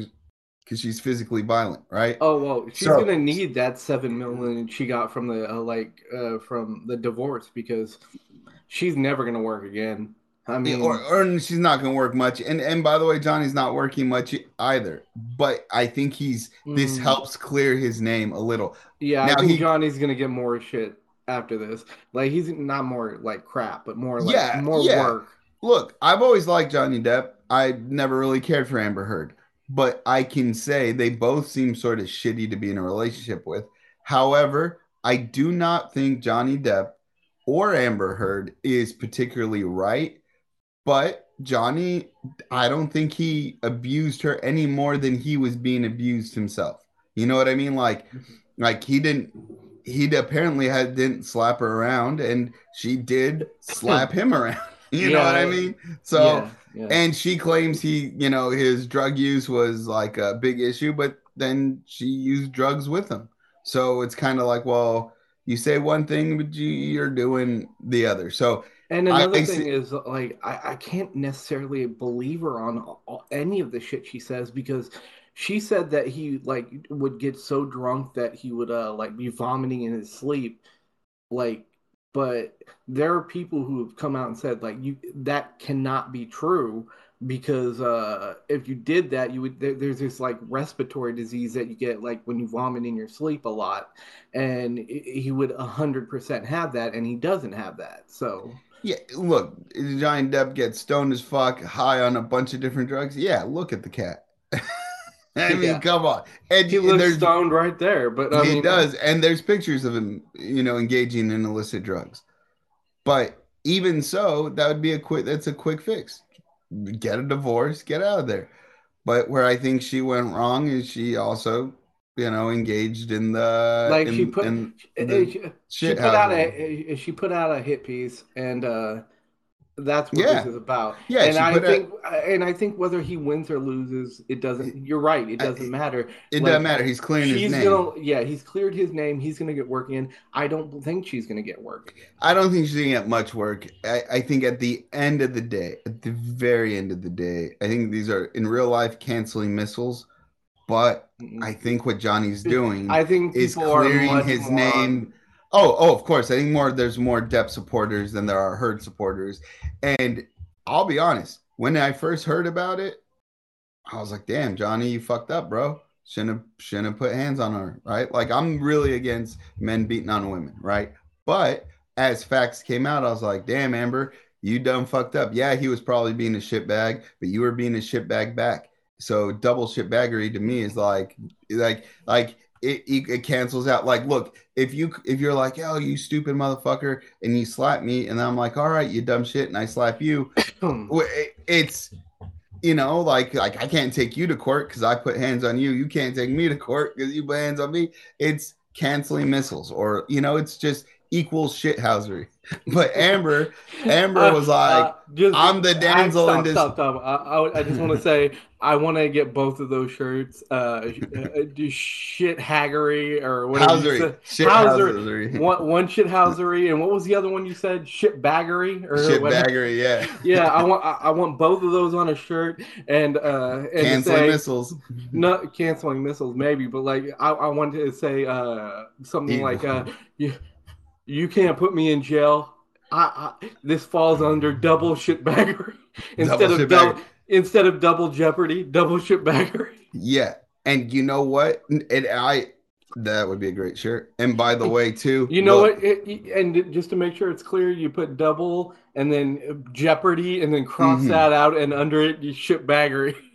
because she's physically violent, right? Oh well, she's So- gonna need that seven million she got from the uh, like uh, from the divorce because she's never gonna work again. I mean, or, or she's not going to work much. And and by the way, Johnny's not working much either. But I think he's this mm, helps clear his name a little. Yeah, now I think he- Johnny's gonna get more shit after this. Like he's not more like crap, but more like Yeah, more yeah. work. Look, I've always liked Johnny Depp. I never really cared for Amber Heard, but I can say they both seem sort of shitty to be in a relationship with. However, I do not think Johnny Depp or Amber Heard is particularly right. But Johnny, I don't think he abused her any more than he was being abused himself. You know what I mean? Like, like he didn't. He apparently had didn't slap her around, and she did [CLEARS THROAT] slap him around. [LAUGHS] You know what I mean? So, yeah, yeah. and she claims he, you know, his drug use was like a big issue, but then she used drugs with him. So it's kind of like, well, you say one thing, but you, you're doing the other. So And I- another I thing see- is like I, I can't necessarily believe her on all, any of the shit she says because she said that he like would get so drunk that he would uh like be vomiting in his sleep like but there are people who have come out and said like you that cannot be true because uh if you did that you would there, there's this like respiratory disease that you get like when you vomit in your sleep a lot and he would 100% have that and he doesn't have that so yeah, look, Johnny Depp gets stoned as fuck, high on a bunch of different drugs. Yeah, look at the cat. [LAUGHS] [LAUGHS] I mean, Yeah. come on. And, he looks there's stoned right there but I he mean, does, and there's pictures of him, you know, engaging in illicit drugs. But even so, that would be a quick. That's a quick fix. Get a divorce, get out of there. But where I think she went wrong is she also, you know, engaged in the like in, she put in she- she put out a she put out a hit piece and uh That's what Yeah. this is about. Yeah, and I think, and I think whether he wins or loses, it doesn't. You're right. It doesn't matter. It Like, doesn't matter. He's clearing his name. gonna, yeah, he's cleared his name. He's gonna get work in. I don't think she's gonna get work. I don't think she's gonna get much work. I, I think at the end of the day, at the very end of the day, I think these are in real life canceling missiles. But I think what Johnny's doing I think is clearing his more name. Oh, oh, of course. I think more there's more Depp supporters than there are Heard supporters. And I'll be honest, when I first heard about it, I was like, damn, Johnny, you fucked up, bro. Shouldn't have shouldn't have put hands on her, right? Like I'm really against men beating on women, right? But as facts came out, I was like, damn, Amber, you done fucked up. Yeah, he was probably being a shitbag, but you were being a shitbag back. So double shitbaggery to me is like like like it, it, it cancels out. Like, look, if you if you're like, oh, you stupid motherfucker, and you slap me, and I'm like, all right, you dumb shit, and I slap you, [CLEARS THROAT] it- it's you know like like i can't take you to court because i put hands on you you can't take me to court because you put hands on me it's canceling missiles or you know it's just equal shithousery [LAUGHS] but amber [LAUGHS] amber was uh, like just- I'm the damsel I, in stop, dis- Stop, stop. I, I, I just want to say I want to get both of those shirts. Uh, uh, shit haggery or whatever. you housery said. Housery. shithousery One, one shit housery, and what was the other one you said? Shit baggery or whatever. shitbaggery yeah [LAUGHS] Yeah, I want I, I want both of those on a shirt and uh and canceling say, missiles not canceling missiles maybe, but like I, I wanted to say uh something Evil. like uh you you can't put me in jail. I, I this falls under double shitbaggery instead Double of double instead of double jeopardy, double shitbaggery. yeah and you know what and i that would be a great shirt and by the way too You know look, what? It, and just to make sure it's clear, you put double and then jeopardy and then cross Mhm. that out and under it you shitbaggery. [LAUGHS]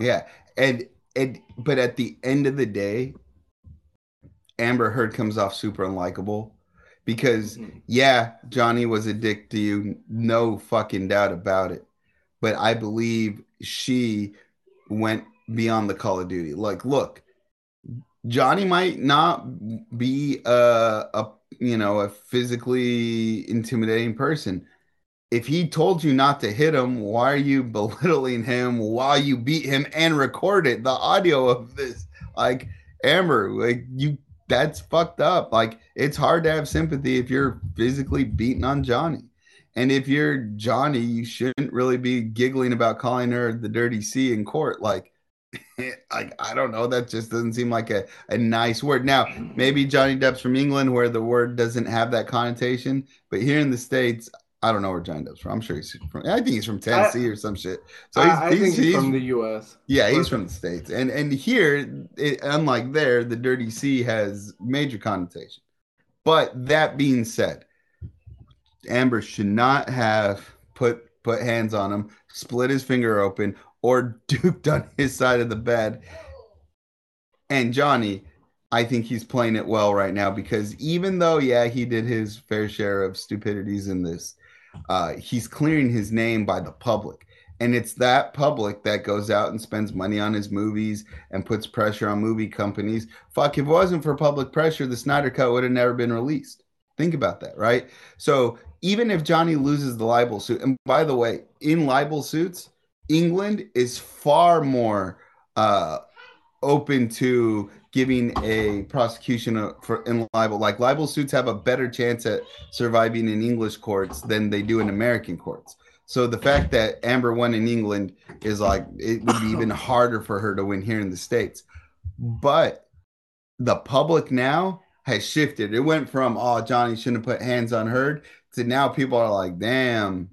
Yeah, and and but at the end of the day, Amber Heard comes off super unlikable because yeah, Johnny was a dick to you, no fucking doubt about it. But I believe she went beyond the Call of Duty. Like, look, Johnny might not be a, a you know a physically intimidating person. If he told you not to hit him, why are you [LAUGHS] belittling him while you beat him and record it? The audio of this, like Amber, like you, that's fucked up. Like it's hard to have sympathy if you're physically beating on Johnny. And if you're Johnny, you shouldn't really be giggling about calling her the dirty C in court. Like, [LAUGHS] like I don't know, that just doesn't seem like a, a nice word. Now, maybe Johnny Depp's from England where the word doesn't have that connotation, but here in the States, I don't know where Johnny Depp's from. I'm sure he's from. I think he's from Tennessee or some shit. So he's, I, I he's, think he's, he's- from the U.S. yeah, he's from the states, and and here, it, unlike there, the dirty C has major connotation. But that being said, Amber should not have put put hands on him, split his finger open, or [LAUGHS] duped on his side of the bed. And Johnny, I think he's playing it well right now because even though, yeah, he did his fair share of stupidities in this, uh, he's clearing his name by the public. And it's that public that goes out and spends money on his movies and puts pressure on movie companies. Fuck, if it wasn't for public pressure, the Snyder Cut would have never been released. Think about that, right? So even if Johnny loses the libel suit, and by the way, in libel suits, England is far more uh, open to giving a prosecution for in libel. Like libel suits have a better chance at surviving in English courts than they do in American courts. So the fact that Amber won in England is like it would be even harder for her to win here in the states. But the public now has shifted. It went from oh Johnny shouldn't have put hands on Heard to now people are like damn,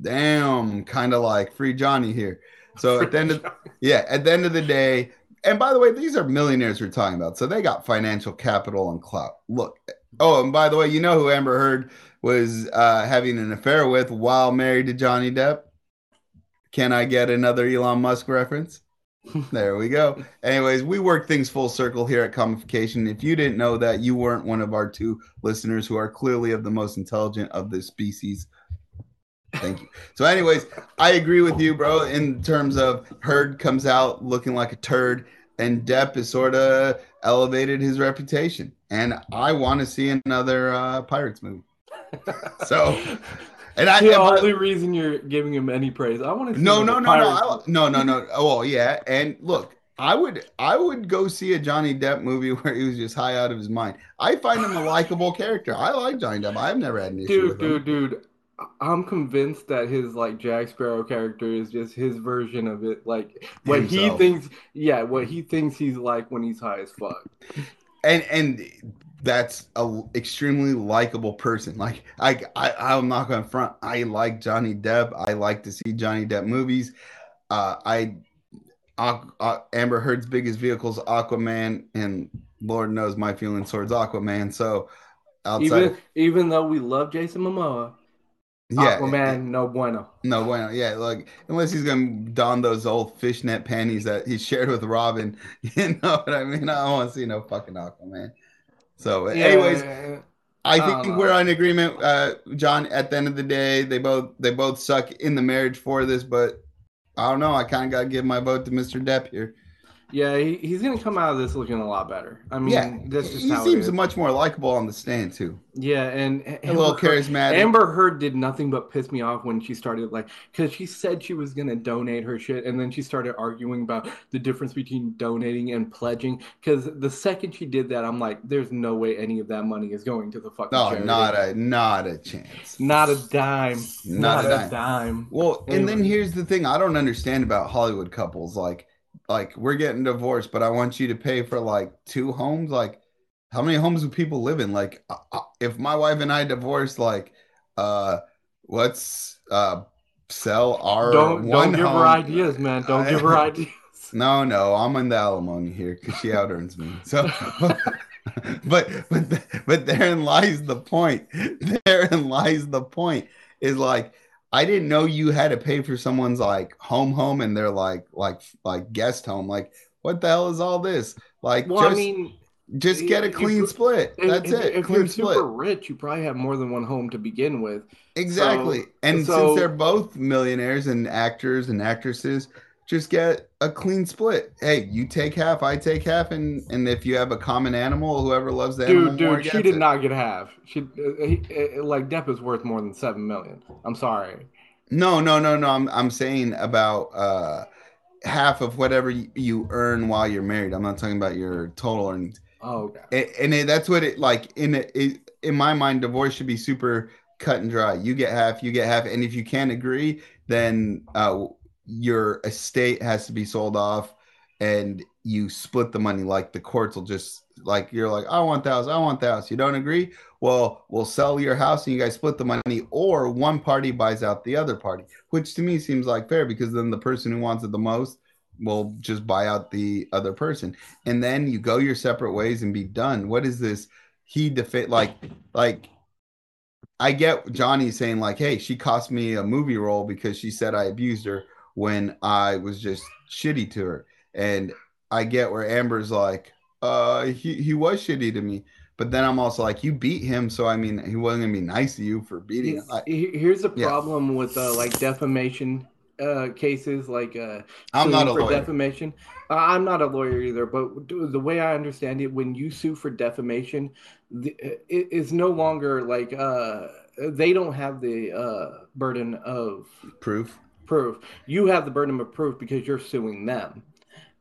damn, kind of like free Johnny here. So at the end of yeah, at the end of the day, and by the way, these are millionaires we're talking about, so they got financial capital and clout. Look, oh, and by the way, you know who Amber Heard was uh, having an affair with while married to Johnny Depp? Can I get another Elon Musk reference? There we go. Anyways, we work things full circle here at Comicfication. If you didn't know that, you weren't one of our two listeners who are clearly of the most intelligent of this species. Thank you. So, anyways, I agree with you, bro, in terms of Heard comes out looking like a turd, and Depp has sort of elevated his reputation. And I want to see another uh, Pirates movie. So, And I the only reason you're giving him any praise. I want to. no, no, no, no, I, no, no, no. Oh, yeah. And look, I would, I would go see a Johnny Depp movie [LAUGHS] where he was just high out of his mind. I find him a likable character. I like Johnny Depp. I've never had an issue dude, with him. dude, dude. I'm convinced that his like Jack Sparrow character is just his version of it. Like what he thinks, yeah, what he thinks he's like when he's high as fuck. and and that's a extremely likable person. Like I, I I'm not gonna front. I like Johnny Depp. I like to see Johnny Depp movies. Uh, I, Aqu- uh, Amber Heard's biggest vehicles Aquaman, and Lord knows my feelings towards Aquaman. So outside, Even even though we love Jason Momoa, yeah, Aquaman, no bueno. No, bueno, yeah, like unless he's gonna don those old fishnet panties that he shared with Robin, [LAUGHS] you know what I mean? I don't want to see no fucking Aquaman. So, anyways, Yeah, I think don't we're on agreement, uh, John. At the end of the day, they both they both suck in the marriage for this, but I don't know. I kind of got to give my vote to Mr. Depp here. Yeah, he, he's gonna come out of this looking a lot better. I mean, yeah, that's just he seems much more likable on the stand too. Yeah, and A little Amber Heard- charismatic. Amber Heard did nothing but piss me off when she started like because she said she was gonna donate her shit, and then she started arguing about the difference between donating and pledging. Because the second she did that, I'm like, there's no way any of that money is going to the fucking no, charity. not a not a chance. not a dime, Not not, a a dime. dime. Well, and then here's the thing I don't understand about Hollywood couples. Like, like we're getting divorced, but I want you to pay for like two homes. Like, how many homes do people live in? Like, uh, if my wife and I divorce, like, uh, let's uh sell our Don't one don't give home. her ideas, man. Don't I- give her [LAUGHS] ideas. No, no, I'm in the alimony here because she out earns me. So, [LAUGHS] but but but therein lies the point. [LAUGHS] Therein lies the point. Is like I didn't know you had to pay for someone's like home home and they're like like like guest home. Like what the hell is all this? Like Well, just I mean, just get a clean split. if, That's if, it. if clean you're split. super rich, you probably have more than one home to begin with. Exactly. So- and so- since they're both millionaires and actors and actresses, just get a clean split. Hey, you take half, I take half, and and if you have a common animal, whoever loves the animal Dude, more dude, she did it. not get half. She uh, he, uh, like Depp is worth more than seven million. I'm sorry. No, no, no, no. I'm I'm saying about uh half of whatever you, earn while you're married. I'm not talking about your total earnings. Oh, okay. A- and it, that's what it like in it, it in my mind divorce should be super cut and dry you get half you get half and if you can't agree then uh your estate has to be sold off and you split the money like the courts will just like you're like i want the house i want the house you don't agree well we'll sell your house and you guys split the money or one party buys out the other party which to me seems like fair because then the person who wants it the most will just buy out the other person and then you go your separate ways and be done. What is this? He defa like like I get Johnny saying like, "Hey, she cost me a movie role because she said I abused her when I was just shitty to her." And I get where Amber's like, "Uh, he he was shitty to me." But then I'm also like, you beat him, so I mean, he wasn't gonna be nice to you for beating him. I, He- Here's the Yeah. problem with uh, like defamation uh, cases, like uh, I'm not a for lawyer. defamation. Uh, I'm not a lawyer either, but the way I understand it, when you sue for defamation, the, it is no longer like uh, they don't have the uh, burden of Proof. Proof. You have the burden of proof because you're suing them.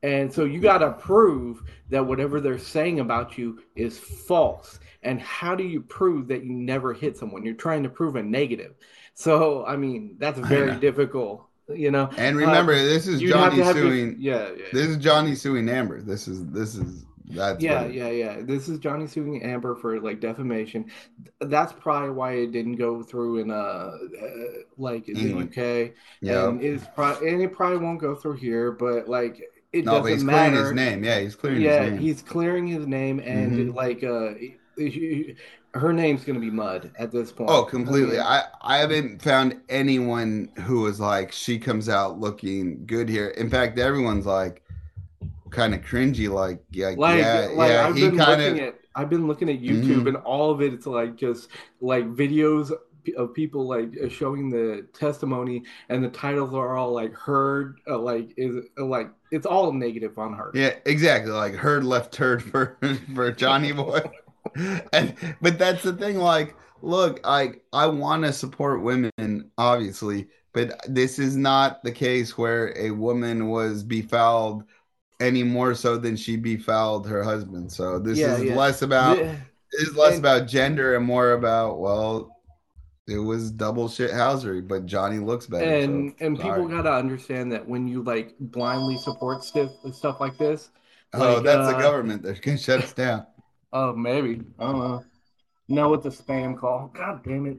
And so you got to prove that whatever they're saying about you is false. And how do you prove that you never hit someone? You're trying to prove a negative. So, I mean, that's very difficult, you know. And remember, um, this is Johnny have your- suing. yeah, yeah. This is Johnny suing Amber. This is this is that's yeah, yeah, yeah. This is Johnny suing Amber for like defamation. That's probably why it didn't go through in uh, uh like the UK. yeah. And it's pro- and it probably won't go through here, but like it No, doesn't he's clearing matter. his name. Yeah, he's clearing yeah, his name. he's clearing his name, and Mhm. like uh, [LAUGHS] her name's gonna be mud at this point. Oh, completely. I mean, I I haven't found anyone who was like she comes out looking good here. In fact, everyone's like kind of cringy. Like yeah, like, yeah, like yeah. I've He been kind looking of at I've been looking at YouTube, Mhm. and all of it, it's like just like videos of people like uh, showing the testimony, and the titles are all like heard, uh, like is uh, like it's all negative on her. yeah, exactly. Like Heard left turd [LAUGHS] for for Johnny [LAUGHS] Boy. and but that's the thing. Like look, I I want to support women, obviously, but this is not the case where a woman was befouled any more so than she befouled her husband. So this Yeah, is yeah. less about The- is less and- about gender and more about well, it was double shit housery, but Johnny looks better. and so and people gotta understand that when you like blindly support stuff stuff like this, oh, like, that's the uh, government. They're gonna shut us down. [LAUGHS] oh maybe I don't know. No, it's a spam call. God damn it.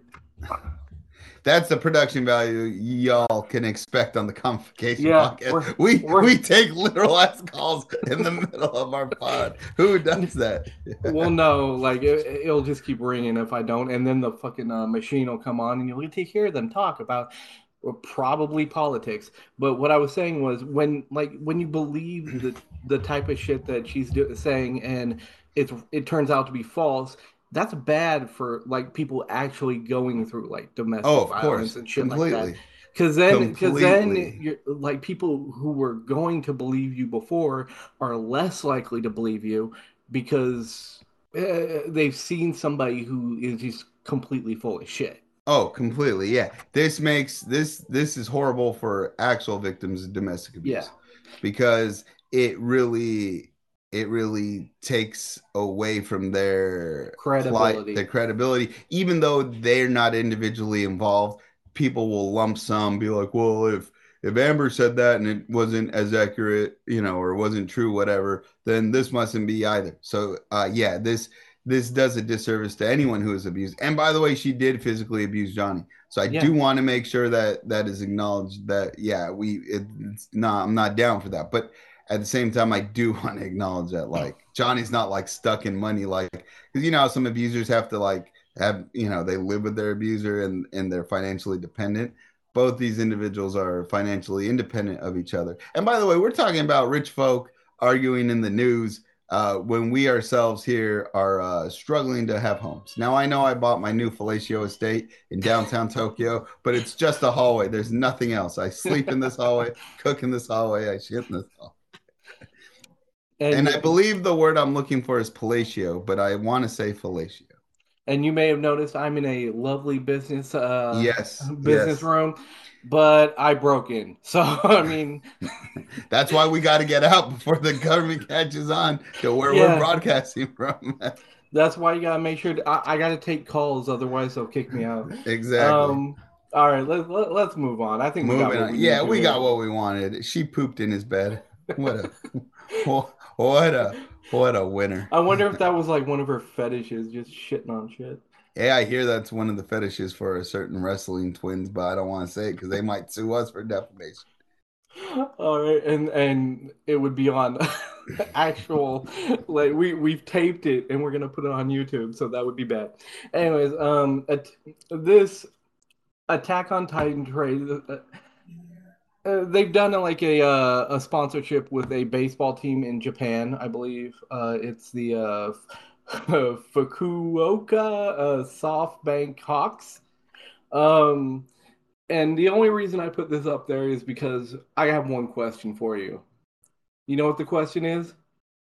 That's the production value y'all can expect on the Comicfication Yeah, podcast. we we're- we take literal ass calls in the [LAUGHS] middle of our pod. Who does that? well, no, like it, it'll just keep ringing if I don't, and then the fucking uh, machine will come on, and you'll get to hear them talk about uh, probably politics. But what I was saying was when, like, when you believe the the type of shit that she's do- saying, and it's it turns out to be false. That's bad for like people actually going through like domestic Oh, of violence course, and shit like that. completely. Because then, because then, you're like people who were going to believe you before are less likely to believe you because uh, they've seen somebody who is just completely full of shit. Oh, completely. Yeah. This makes this this is horrible for actual victims of domestic abuse. Yeah. Because it really it really takes away from their Credibility. their credibility, even though they're not individually involved. People will lump some, be like, "Well, if if Amber said that and it wasn't as accurate, you know, or wasn't true, whatever, then this mustn't be either." So, uh, yeah, this this does a disservice to anyone who is abused. And by the way, she did physically abuse Johnny. So I Yeah. do want to make sure that that is acknowledged. That yeah, we it, it's not. I'm not down for that, but at the same time, I do [LAUGHS] want to acknowledge that like Johnny's not like stuck in money, like because you know some abusers have to like have you know they live with their abuser and and they're financially dependent. Both these individuals are financially independent of each other. And by the way, we're talking about rich folk arguing in the news uh, when we ourselves here are uh, struggling to have homes. Now, I know I bought my new fellatio estate in downtown Tokyo, but it's just a hallway. There's nothing else. I sleep in this hallway, cook in this hallway, I shit in this hallway. And I believe the word I'm looking for is palatial, but I want to say fellatio. and you may have noticed I'm in a lovely business uh yes. business yes. room, but I broke in. [LAUGHS] So I mean, [LAUGHS] That's why we got to get out before the government catches on to where Yeah. we're broadcasting from. [LAUGHS] that's why you gotta make sure to, I, I gotta take calls, otherwise they'll kick me out. exactly. Um, all right, let, let, let's move on. I think we got Moving we Yeah, we got what we wanted. She pooped in his bed. What a [LAUGHS] what a what a winner. I wonder if that was like one of her fetishes, just shitting on shit. Yeah, I hear that's one of the fetishes for a certain wrestling twins, but I don't want to say it because they might sue us for defamation. All right, and and it would be on [LAUGHS] actual like we we've taped it and we're gonna put it on YouTube, so that would be bad. Anyways, um, at, this Attack on Titan trade, uh, uh, they've done a, like a uh, a sponsorship with a baseball team in Japan, I believe. Uh, it's the uh, [LAUGHS] Fukuoka uh, SoftBank Hawks. Um, and the only reason I put this up there is because I have one question for you. You know what the question is?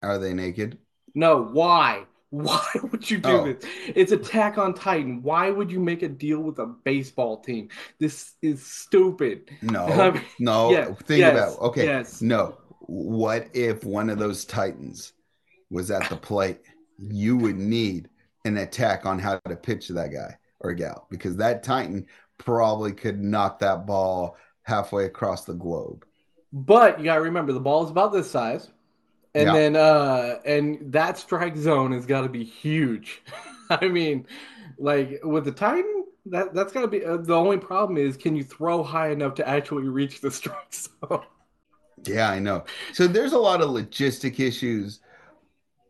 Are they naked? No, why? Why [LAUGHS] would you do Oh. this? It's Attack on Titan. Why would you make a deal with a baseball team? This is stupid. [LAUGHS] I No, mean, no. yeah, Think yes, about okay. yes. No. What if one of those titans was at the plate? You would need an attack on how to pitch that guy or gal because that titan probably could knock that ball halfway across the globe. But you gotta remember the ball is about this size. And Yeah. then uh and that strike zone has got to be huge. [LAUGHS] I mean, like with the Titan, that that's got to be uh, the only problem is can you throw high enough to actually reach the [LAUGHS] strike zone? Yeah, I know. So there's a lot of logistic issues,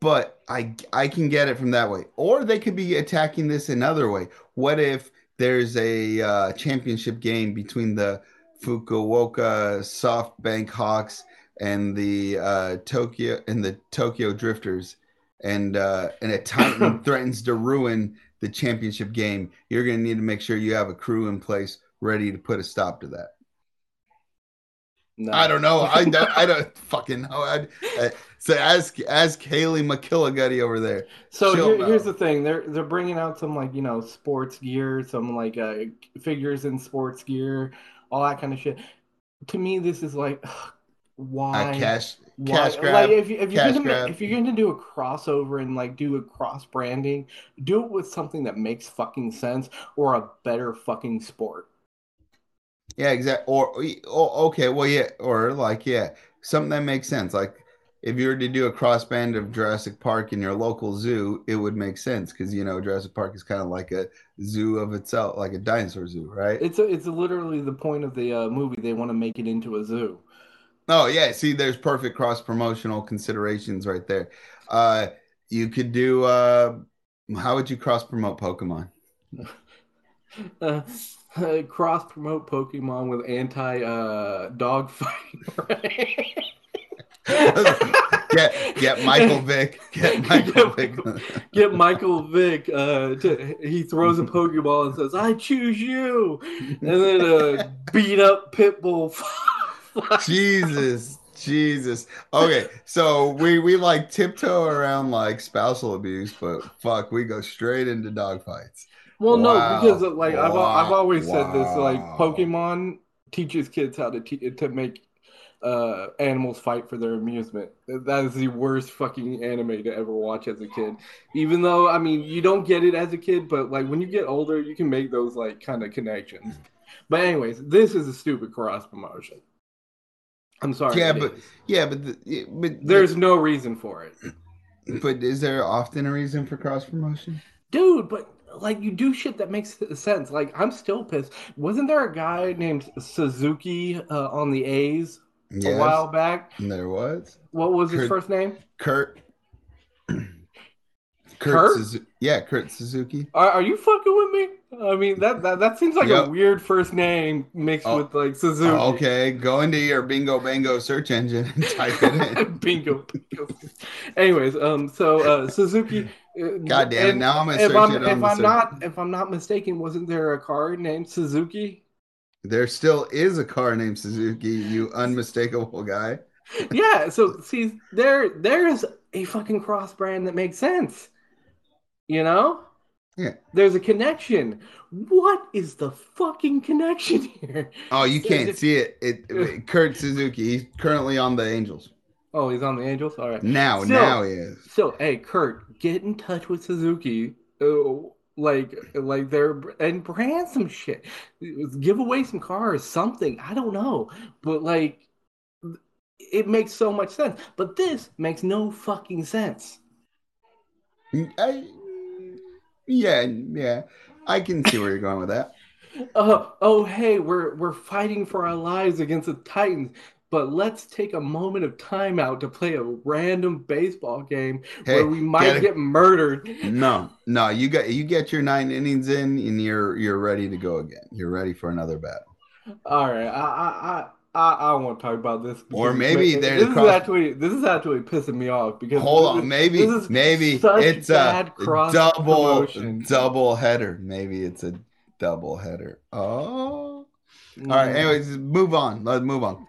but I I can get it from that way. Or they could be attacking this another way. What if there's a uh, championship game between the Fukuoka SoftBank Hawks and the uh, Tokyo and the Tokyo Drifters, and uh, and a Titan [LAUGHS] threatens to ruin the championship game? You're going to need to make sure you have a crew in place ready to put a stop to that. No. I don't know. I don't. I don't [LAUGHS] fucking know. I, I, so ask ask Haley McKilligutty over there. So here, here's the thing: they're they're bringing out some like you know sports gear, some like uh, figures in sports gear, all that kind of shit. To me, this is like, why? A cash why- cash grab. Like if, you, if you're gonna grab. if you're gonna do a crossover and like do a cross branding, do it with something that makes fucking sense or a better fucking sport. Yeah, exactly. Or, or okay, well, yeah, or like yeah, something that makes sense. Like if you were to do a cross band of Jurassic Park in your local zoo, it would make sense because you know Jurassic Park is kind of like a zoo of itself, like a dinosaur zoo, right? It's a, it's literally the point of the uh, movie. They want to make it into a zoo. Oh yeah, see, there's perfect cross promotional considerations right there. Uh, you could do. Uh, how would you cross promote Pokemon? [LAUGHS] Uh, cross promote Pokemon with anti uh, dog fighting. [LAUGHS] Get get Michael [LAUGHS] Vick. Get Michael Vick. Get Michael Vick. Uh, to, he throws a Pokeball and says, "I choose you," and then uh, beat up Pitbull. [LAUGHS] Jesus, Jesus. Okay, so we we like tiptoe around like spousal abuse, but fuck, we go straight into dogfights. well, no, because uh, like I've I've Wow. always said this. Like Pokemon teaches kids how to te- to make uh, animals fight for their amusement. That is the worst fucking anime to ever watch as a kid. Even though I mean you don't get it as a kid, but like when you get older, you can make those like kind of connections. But anyways, this is a stupid cross promotion. I'm sorry. Yeah, but- is. Yeah, but the, but there's no reason for it, [CLEARS THROAT] but is there often a reason for cross promotion? dude. But like you do shit that makes sense. Like I'm still pissed. Wasn't there a guy named Suzuki uh, on the A's a while back? there was What was his first name? Kurt. Kurt? Suzu- yeah, Kurt Suzuki. Are, are you fucking with me? I mean that that, that seems like Yep. a weird first name mixed Oh. with like Suzuki. Okay, go into your Bingo Bango search engine and [LAUGHS] type it in. [LAUGHS] bingo, bingo. Anyways, um, so uh, Suzuki. uh, God damn it! Now I'm gonna If search I'm it on if the I'm not if I'm not mistaken, wasn't there a car named Suzuki? There still is a car named Suzuki. You unmistakable guy. [LAUGHS] yeah. So see, there there's a fucking cross brand that makes sense. You know. Yeah. There's a connection. What is the fucking connection [LAUGHS] here? Oh, you can't just- see it. It, it- [LAUGHS] Kurt Suzuki. He's currently on the Angels Oh, he's on the Angels. All right. now. Still- now he is. So, hey, Kurt, get in touch with Suzuki. Uh, like, like they're and brand some shit. Give away some cars, something. I don't know, but like, it makes so much sense. But this makes no fucking sense. I, yeah, yeah. I can see where you're going with that. Uh, [LAUGHS] oh, hey, we're we're fighting for our lives against the Titans. But let's take a moment of time out to play a random baseball game Hey, where we might get get murdered. No, no. You got you get your nine innings in, and you're you're ready to go again. You're ready for another battle. All right, I I I I, I want to talk about this. Or maybe this, there's this is actually this is actually pissing me off because Hold on, is- maybe maybe it's a cross double promotion. double header. Maybe it's a double header. Oh, all right. Mm. Anyways, move on. Let's move on.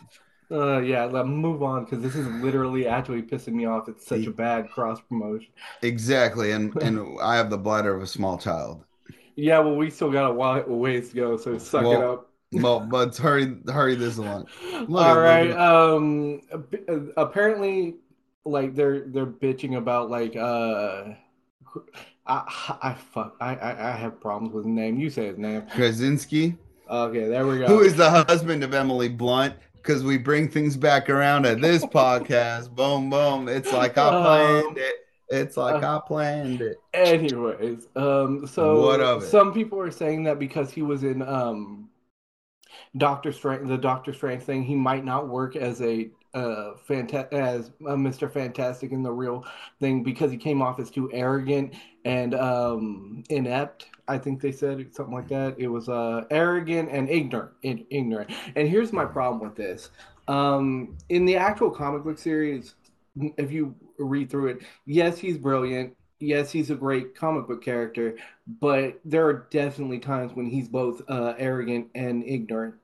Uh, yeah, let move on because this is literally actually pissing me off. It's such a bad cross promotion. Exactly, and [LAUGHS] and I have the bladder of a small child. Yeah, well, we still got a while, ways to go, so suck it up. Well, let's hurry hurry this along. Look All at- Um. Apparently, like they're they're bitching about like uh. I, I fuck I, I I have problems with his name. You say his name. Krasinski, Okay, there we go. who is the husband of Emily Blunt, because we bring things back around at this [LAUGHS] podcast. Boom, boom. It's like I Um, planned it. It's like uh, I planned it. Anyways, um, so What of it? some people are saying that because he was in um, Doctor Strange, the Doctor Strange thing, he might not work as a uh, fanta- as a Mister Fantastic in the real thing because he came off as too arrogant and um, inept. I think they said something like that. It was uh, arrogant and ignorant, in- ignorant. And here's my problem with this: um, in the actual comic book series, if you read through it, yes, he's brilliant. Yes, he's a great comic book character, but there are definitely times when he's both uh, arrogant and ignorant.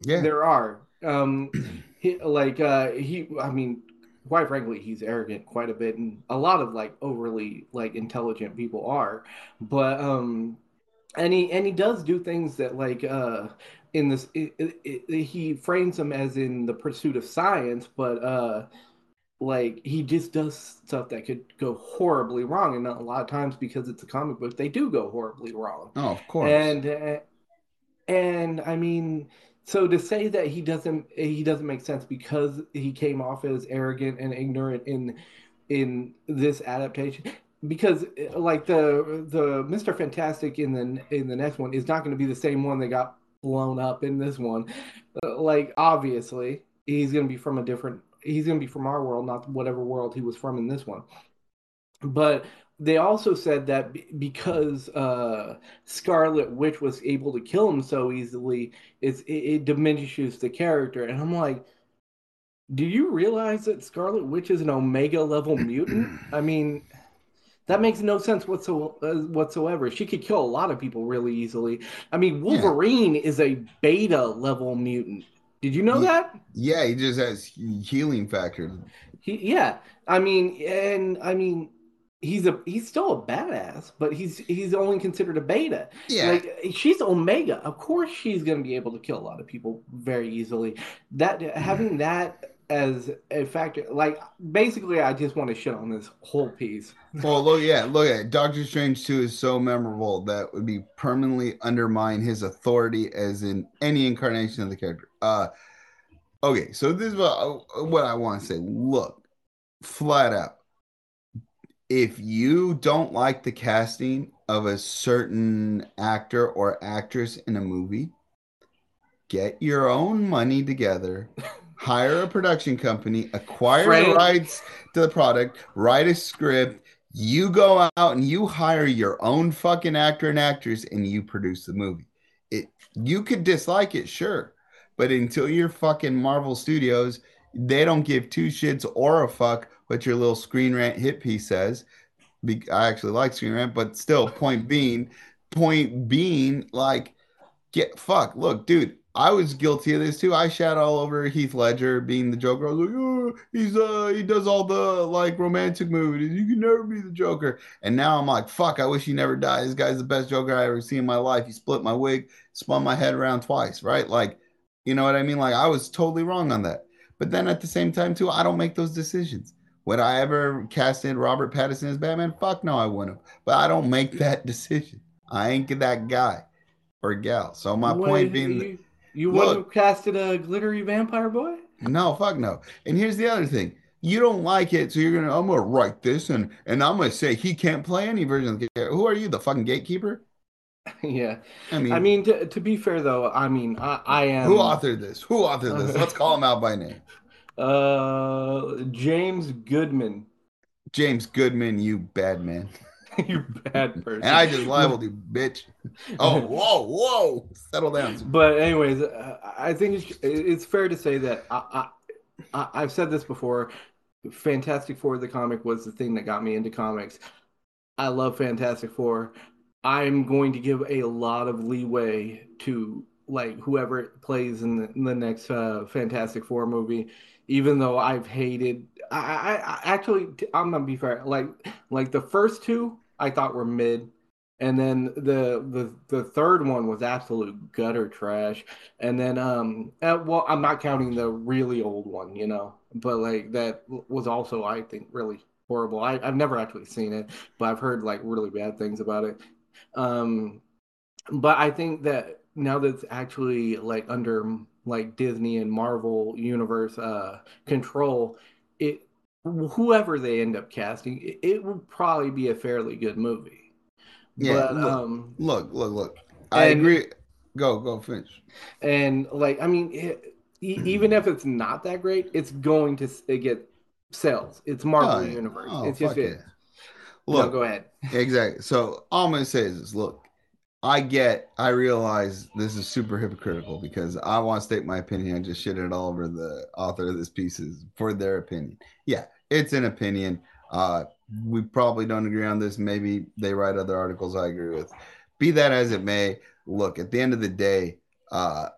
Yeah. There are. Um, [CLEARS THROAT] he, like uh, he, I mean, quite frankly, he's arrogant quite a bit, and a lot of like overly like intelligent people are. But um, and he and he does do things that like uh in this it, it, it, he frames them as in the pursuit of science, but uh like he just does stuff that could go horribly wrong and a lot of times because it's a comic book they do go horribly wrong oh of course and uh, and i mean so to say that he doesn't he doesn't make sense because he came off as arrogant and ignorant in in this adaptation because like the the mr fantastic in the in the next one is not going to be the same one that got blown up in this one uh, like obviously he's going to be from a different he's going to be from our world, not whatever world he was from in this one. But they also said that because uh, Scarlet Witch was able to kill him so easily, it, it diminishes the character. And I'm like, do you realize that Scarlet Witch is an Omega level mutant? [CLEARS THROAT] I mean, that makes no sense whatsoever. She could kill a lot of people really easily. I mean, Wolverine yeah. is a beta level mutant. Did you know he, that? Yeah, he just has healing factor. He, yeah, I mean, and I mean, he's a he's still a badass, but he's he's only considered a beta. Yeah, like she's Omega. Of course, she's going to be able to kill a lot of people very easily. That having that as a factor, like basically, I just want to shit on this whole piece. Well, look, yeah, look at it. Doctor Strange two is so memorable that would be permanently undermine his authority as in any incarnation of the character. Uh, okay, so this is what, what I want to say. Look, flat out, if you don't like the casting of a certain actor or actress in a movie, get your own money together. [LAUGHS] hire a production company, acquire Frank. the rights to the product, write a script. You go out and you hire your own fucking actor and actress, and you produce the movie. It you could dislike it, sure, but until you're fucking Marvel Studios, they don't give two shits or a fuck what your little screen rant hit piece says. I actually like screen rant, but still, point being, point being, like, get fuck. Look, dude, I was guilty of this too. I shat all over Heath Ledger being the Joker. I was like, oh, he's uh he does all the like romantic movies. You can never be the Joker. And now I'm like, fuck, I wish he never died. This guy's the best Joker I ever seen in my life. He split my wig, spun my head around twice, right? Like you know what I mean? Like I was totally wrong on that. But then at the same time, too, I don't make those decisions. Would I ever cast in Robert Pattinson as Batman? Fuck no, I wouldn't. But I don't make [LAUGHS] that decision. I ain't that guy or gal. So my point being, you, you wouldn't have casted a glittery vampire boy? No, fuck no. And here's the other thing: you don't like it, so you're gonna. I'm gonna write this, and and I'm gonna say he can't play any version of the character. Who are you, the fucking gatekeeper? [LAUGHS] yeah. I mean, I mean, to, to be fair though, I mean, I, I am. Who authored this? Who authored this? Let's call him out by name. [LAUGHS] Uh, James Goodman. James Goodman, you bad man. [LAUGHS] you bad person. And I just libeled you, bitch. Oh, [LAUGHS] whoa, whoa, settle down. But anyways, I think it's, it's fair to say that I, I, I've said this before. Fantastic Four, the comic, was the thing that got me into comics. I love Fantastic Four. I'm going to give a lot of leeway to like whoever plays in the, in the next uh, Fantastic Four movie, even though I've hated. I, I, I, actually, I'm gonna be fair. Like, like the first two, I thought were mid, and then the the the third one was absolute gutter trash. And then, um, uh, well, I'm not counting the really old one, you know, but like that was also, I think, really horrible. I, I've never actually seen it, but I've heard like really bad things about it. Um, but I think that now that it's actually like under like Disney and Marvel universe uh, control, it whoever they end up casting, it, it would probably be a fairly good movie. Yeah, but, look, um, look, look, look. I and, agree. Go, go, finish. And like, I mean, it, even if it's not that great, it's going to get sales. It's Marvel oh, Universe. Oh, it's just it. Look, no, go ahead. exactly. So all I'm gonna say is, look, I get, I realize this is super hypocritical because I want to state my opinion. I just shit it all over the author of this piece for their opinion. Yeah, it's an opinion. Uh, we probably don't agree on this. Maybe they write other articles I agree with. Be that as it may, look, at the end of the day, uh,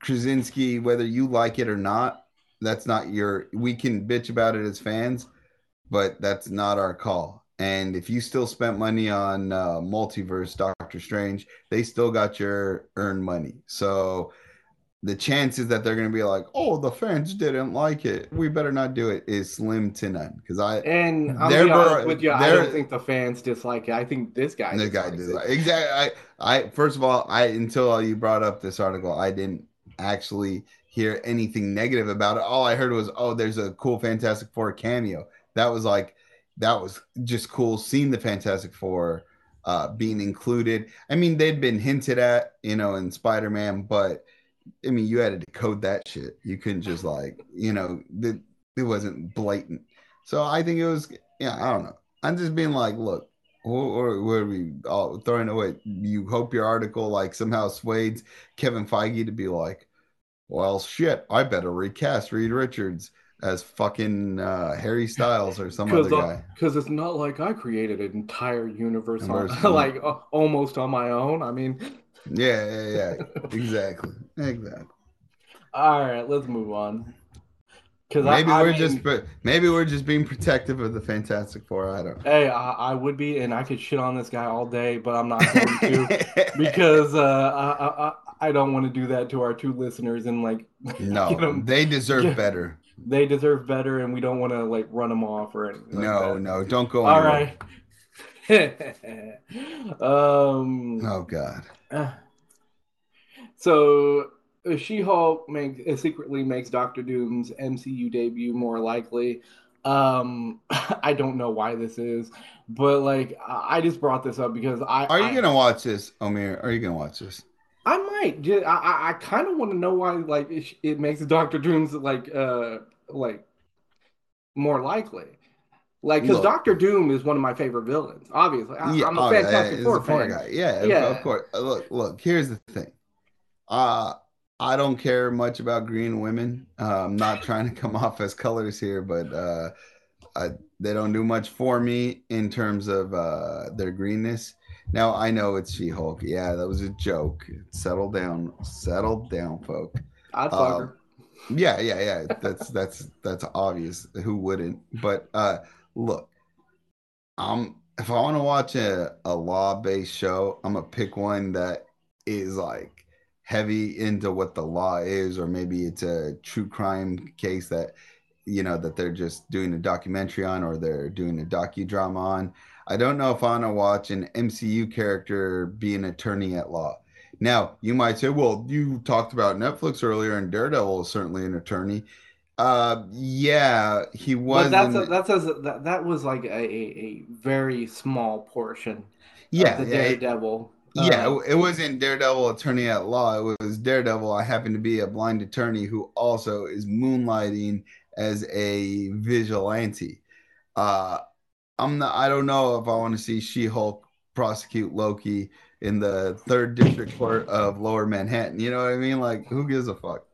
Krasinski, whether you like it or not, that's not your. We can bitch about it as fans, but that's not our call. And if you still spent money on uh, Multiverse Doctor Strange, they still got your earned money. So the chances that they're going to be like, "Oh, the fans didn't like it. We better not do it," is slim to none. Because I and I'm be honest with you, I don't think the fans dislike it. I think this guy. This guy did exactly. I, I first of all, I until you brought up this article, I didn't actually hear anything negative about it. All I heard was, "Oh, there's a cool Fantastic Four cameo." That was like, that was just cool seeing the Fantastic Four uh, being included. I mean, they'd been hinted at, you know, in Spider Man, but I mean, you had to decode that shit. You couldn't just like, you know, the, it wasn't blatant. So I think it was, yeah, I don't know. I'm just being like, look, or, we all throwing away? You hope your article like somehow swayed Kevin Feige to be like, well, shit, I better recast Reed Richards as fucking uh, Harry Styles or some other guy. Because it's not like I created an entire universe, on, [LAUGHS] like uh, almost on my own. I mean, yeah, yeah, yeah. [LAUGHS] exactly. Exactly. All right, let's move on. Because maybe I, we're mean, just maybe we're just being protective of the Fantastic Four. I don't. Know. Hey, I, I, would be, and I could shit on this guy all day, but I'm not going to [LAUGHS] because uh, I, I don't want to do that to our two listeners and like. No, they deserve yeah, better. They deserve better, and we don't want to like run them off or anything. No, like no, don't go. All right. [LAUGHS] um. Oh God. So She-Hulk makes uh, secretly makes Doctor Doom's MCU debut more likely. Um, [LAUGHS] I don't know why this is, but like I just brought this up because I are you I, gonna watch this, Omer? Are you gonna watch this? I might. Just, I I kind of want to know why like it, it makes Doctor Doom's like uh like more likely. Like, because Doctor Doom is one of my favorite villains. Obviously, I, am a oh, Fantastic yeah, Four fan. Guy. Yeah, yeah, of course. Uh, look, look. Here's the thing. Uh I don't care much about green women. Uh, I'm not [LAUGHS] trying to come off as colors here, but uh, I, they don't do much for me in terms of uh, their greenness. Now I know it's She-Hulk. Yeah, that was a joke. Settle down, settle down, folk. I'd fuck her. Yeah, yeah, yeah. That's that's that's obvious. Who wouldn't? But uh look, I'm if I want to watch a, a law based show, I'm gonna pick one that is like heavy into what the law is, or maybe it's a true crime case that you know that they're just doing a documentary on or they're doing a docudrama on. I don't know if I want to watch an MCU character be an attorney at law. Now, you might say, well, you talked about Netflix earlier, and Daredevil is certainly an attorney. Uh, yeah, he was. But that's a, that's a, that, that was like a, a, very small portion. Yeah, the Daredevil. Yeah, uh, it wasn't Daredevil attorney at law. It was Daredevil. I happen to be a blind attorney who also is moonlighting as a vigilante. Uh, I'm not. I don't know if I want to see She-Hulk prosecute Loki in the third district court of Lower Manhattan. You know what I mean? Like, who gives a fuck?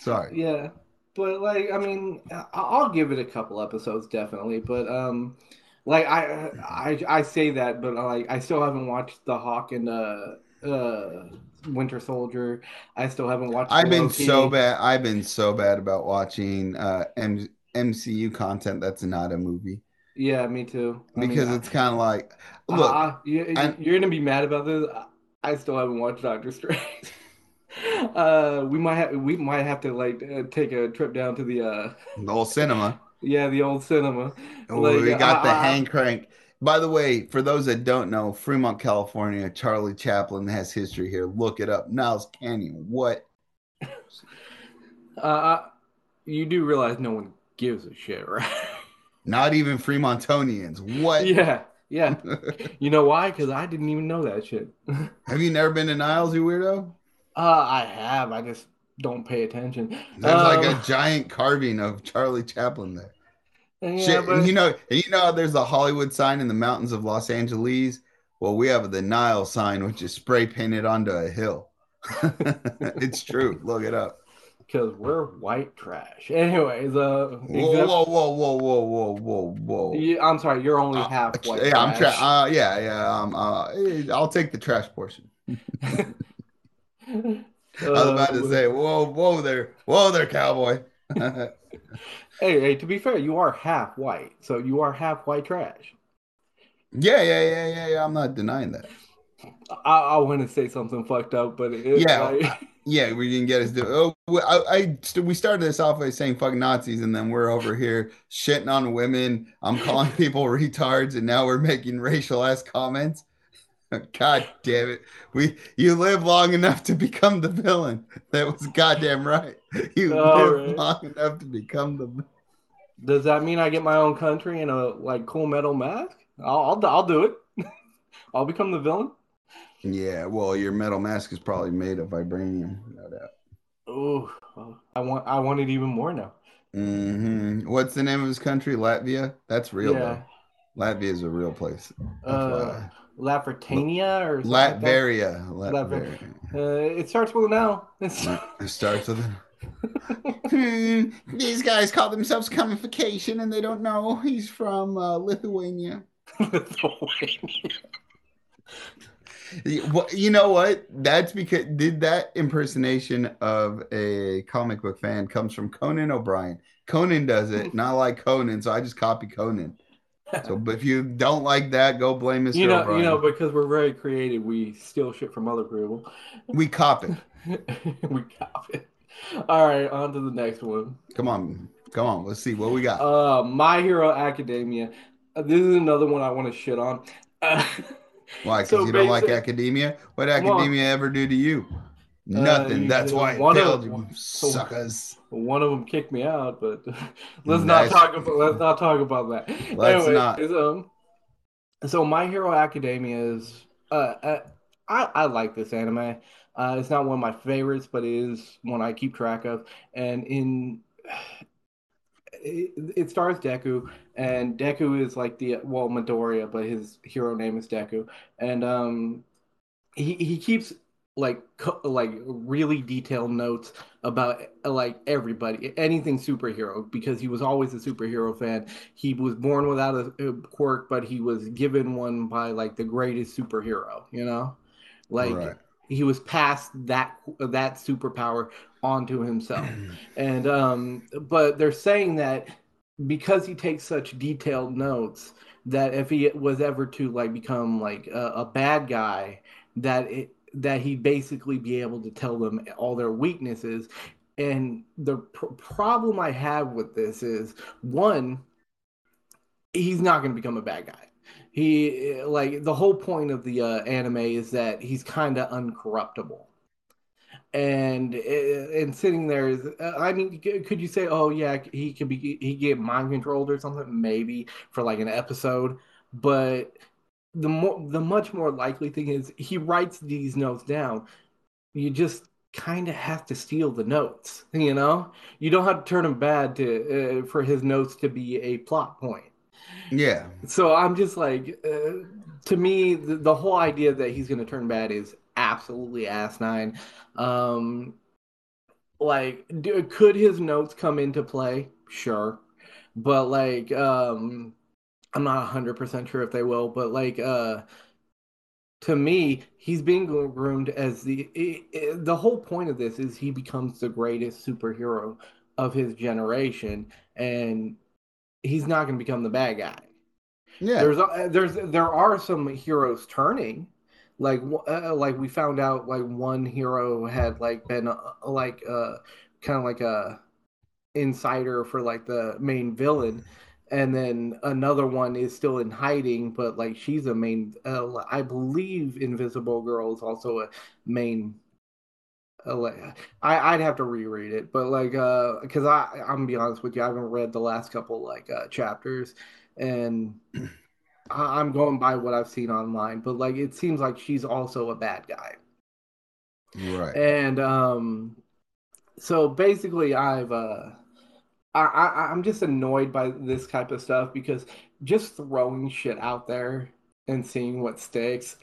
Sorry. Yeah but like I mean, I'll give it a couple episodes definitely. But um, like I I I say that, but like I still haven't watched the Hawk and uh uh Winter Soldier. I still haven't watched. I've been Loki. so bad. I've been so bad about watching uh M- MCU content that's not a movie. Yeah, me too. I because mean, it's kind of like look, uh, you, are gonna be mad about this. I still haven't watched Doctor Strange. [LAUGHS] uh, we might have we might have to like uh, take a trip down to the uh the old cinema. Yeah, the old cinema. Like, we got the hand crank. By the way, for those that don't know, Fremont, California, Charlie Chaplin has history here. Look it up. Niles Canyon. What? [LAUGHS] uh, you do realize no one gives a shit, right? Not even Fremontonians. What? [LAUGHS] Yeah. Yeah. [LAUGHS] you know why? Because I didn't even know that shit. [LAUGHS] Have you never been to Niles, you weirdo? Uh, I have. I just don't pay attention. There's um, like a um, giant carving of Charlie Chaplin there. Yeah, Shit, but... you know, you know, there's a Hollywood sign in the mountains of Los Angeles. Well, we have the Nile sign, which is spray painted onto a hill. it's true. Look it up because we're white trash. Anyways, uh, whoa, whoa, whoa, whoa, whoa, whoa, whoa, whoa. I'm sorry, you're only uh, half white. Yeah, trash. I'm trash. Uh, yeah, yeah. Um, uh, eh, I'll take the trash portion. [LAUGHS] I was about to uh, say, whoa, whoa there, whoa there, cowboy. [LAUGHS] hey, hey, to be fair, you are half white, so you are half white trash. Yeah, yeah, yeah, yeah, yeah. I'm not denying that. I, I want to say something fucked up, but it, yeah, like, [LAUGHS] yeah, we didn't get us. To, oh, I, I, we started this off by saying "fuck Nazis," and then we're over here shitting on women. I'm calling [LAUGHS] people retards, and now we're making racial ass comments. [LAUGHS] God damn it. We you live long enough to become the villain. That was goddamn right. You All live right. long enough to become the Does that mean I get my own country and a like cool metal mask? I'll I'll, I'll do it. I'll become the villain. Yeah, well, your metal mask is probably made of vibranium, no doubt. Oh, I want I want it even more now. Mm-hmm. What's the name of his country? Latvia? That's real yeah, though. Latvia is a real place. uh, or something like. Latveria. Latveria. Latveria. Uh, it starts with an L. It [LAUGHS] starts with an [LAUGHS] Hmm, These guys call themselves Comicfication and they don't know he's from uh, Lithuania. [LAUGHS] Well, You know what? That's because did that impersonation of a comic book fan comes from Conan O'Brien. Conan does it, [LAUGHS] not like Conan, so I just copy Conan. So, [LAUGHS] but if you don't like that, go blame Mr. you know, O'Brien. you know, because we're very creative, we steal shit from other people. we cop it. [LAUGHS] we cop it. All right, on to the next one. Come on, come on. Let's see what we got. Uh, My Hero Academia. Uh, this is another one I want to shit on. Uh, Why? Because so you don't like academia? What Come on. academia ever do to you? Nothing. you- That's why it one of- failed you, [LAUGHS] one- suckers. one of them kicked me out, but [LAUGHS] let's not talk about let's not talk about that. Let's Anyway, not. is, um, so My Hero Academia is uh, uh I I like this anime. Uh, it's not one of my favorites, but it is one I keep track of. And in it, stars Deku, and Deku is like the well Midoriya, but his hero name is Deku, and um, he he keeps like co- like really detailed notes about like everybody, anything superhero, because he was always a superhero fan. He was born without a, a quirk, but he was given one by like the greatest superhero, you know, like Right. He was passed that that superpower onto himself. [CLEARS THROAT] And um but they're saying that because he takes such detailed notes that if he was ever to like become like a, a bad guy that it that he'd basically be able to tell them all their weaknesses. And the pr- problem i have with this is one he's not going to become a bad guy he like the whole point of the uh, anime is that he's kind of uncorruptible. And and sitting there is i mean could you say oh yeah he could be he get mind controlled or something? Maybe for like an episode. But the more the much more likely thing is he writes these notes down. You just kind of have to steal the notes you know? You don't have to turn him bad to uh, for his notes to be a plot point Yeah. so I'm just like, uh, to me, the, the whole idea that he's going to turn bad is absolutely asinine. Um, like, do, could his notes come into play? Sure, but like, um, I'm not 100% sure if they will. But like, uh, to me, he's being groomed as the i i the whole point of this is he becomes the greatest superhero of his generation, and he's not going to become the bad guy. Yeah. there's uh, there's there are some heroes turning. Like uh, like we found out like one hero had like been uh, like uh kind of like a insider for like the main villain. And then another one is still in hiding but like she's a main uh, i believe invisible girl is also a main uh, I, I'd have to reread it, but like, uh, because I, I'm gonna be honest with you, I haven't read the last couple like uh, chapters, and I- I'm going by what I've seen online, but like it seems like she's also a bad guy. Right. And um so basically I've uh I, I I'm just annoyed by this type of stuff because just throwing shit out there and seeing what sticks.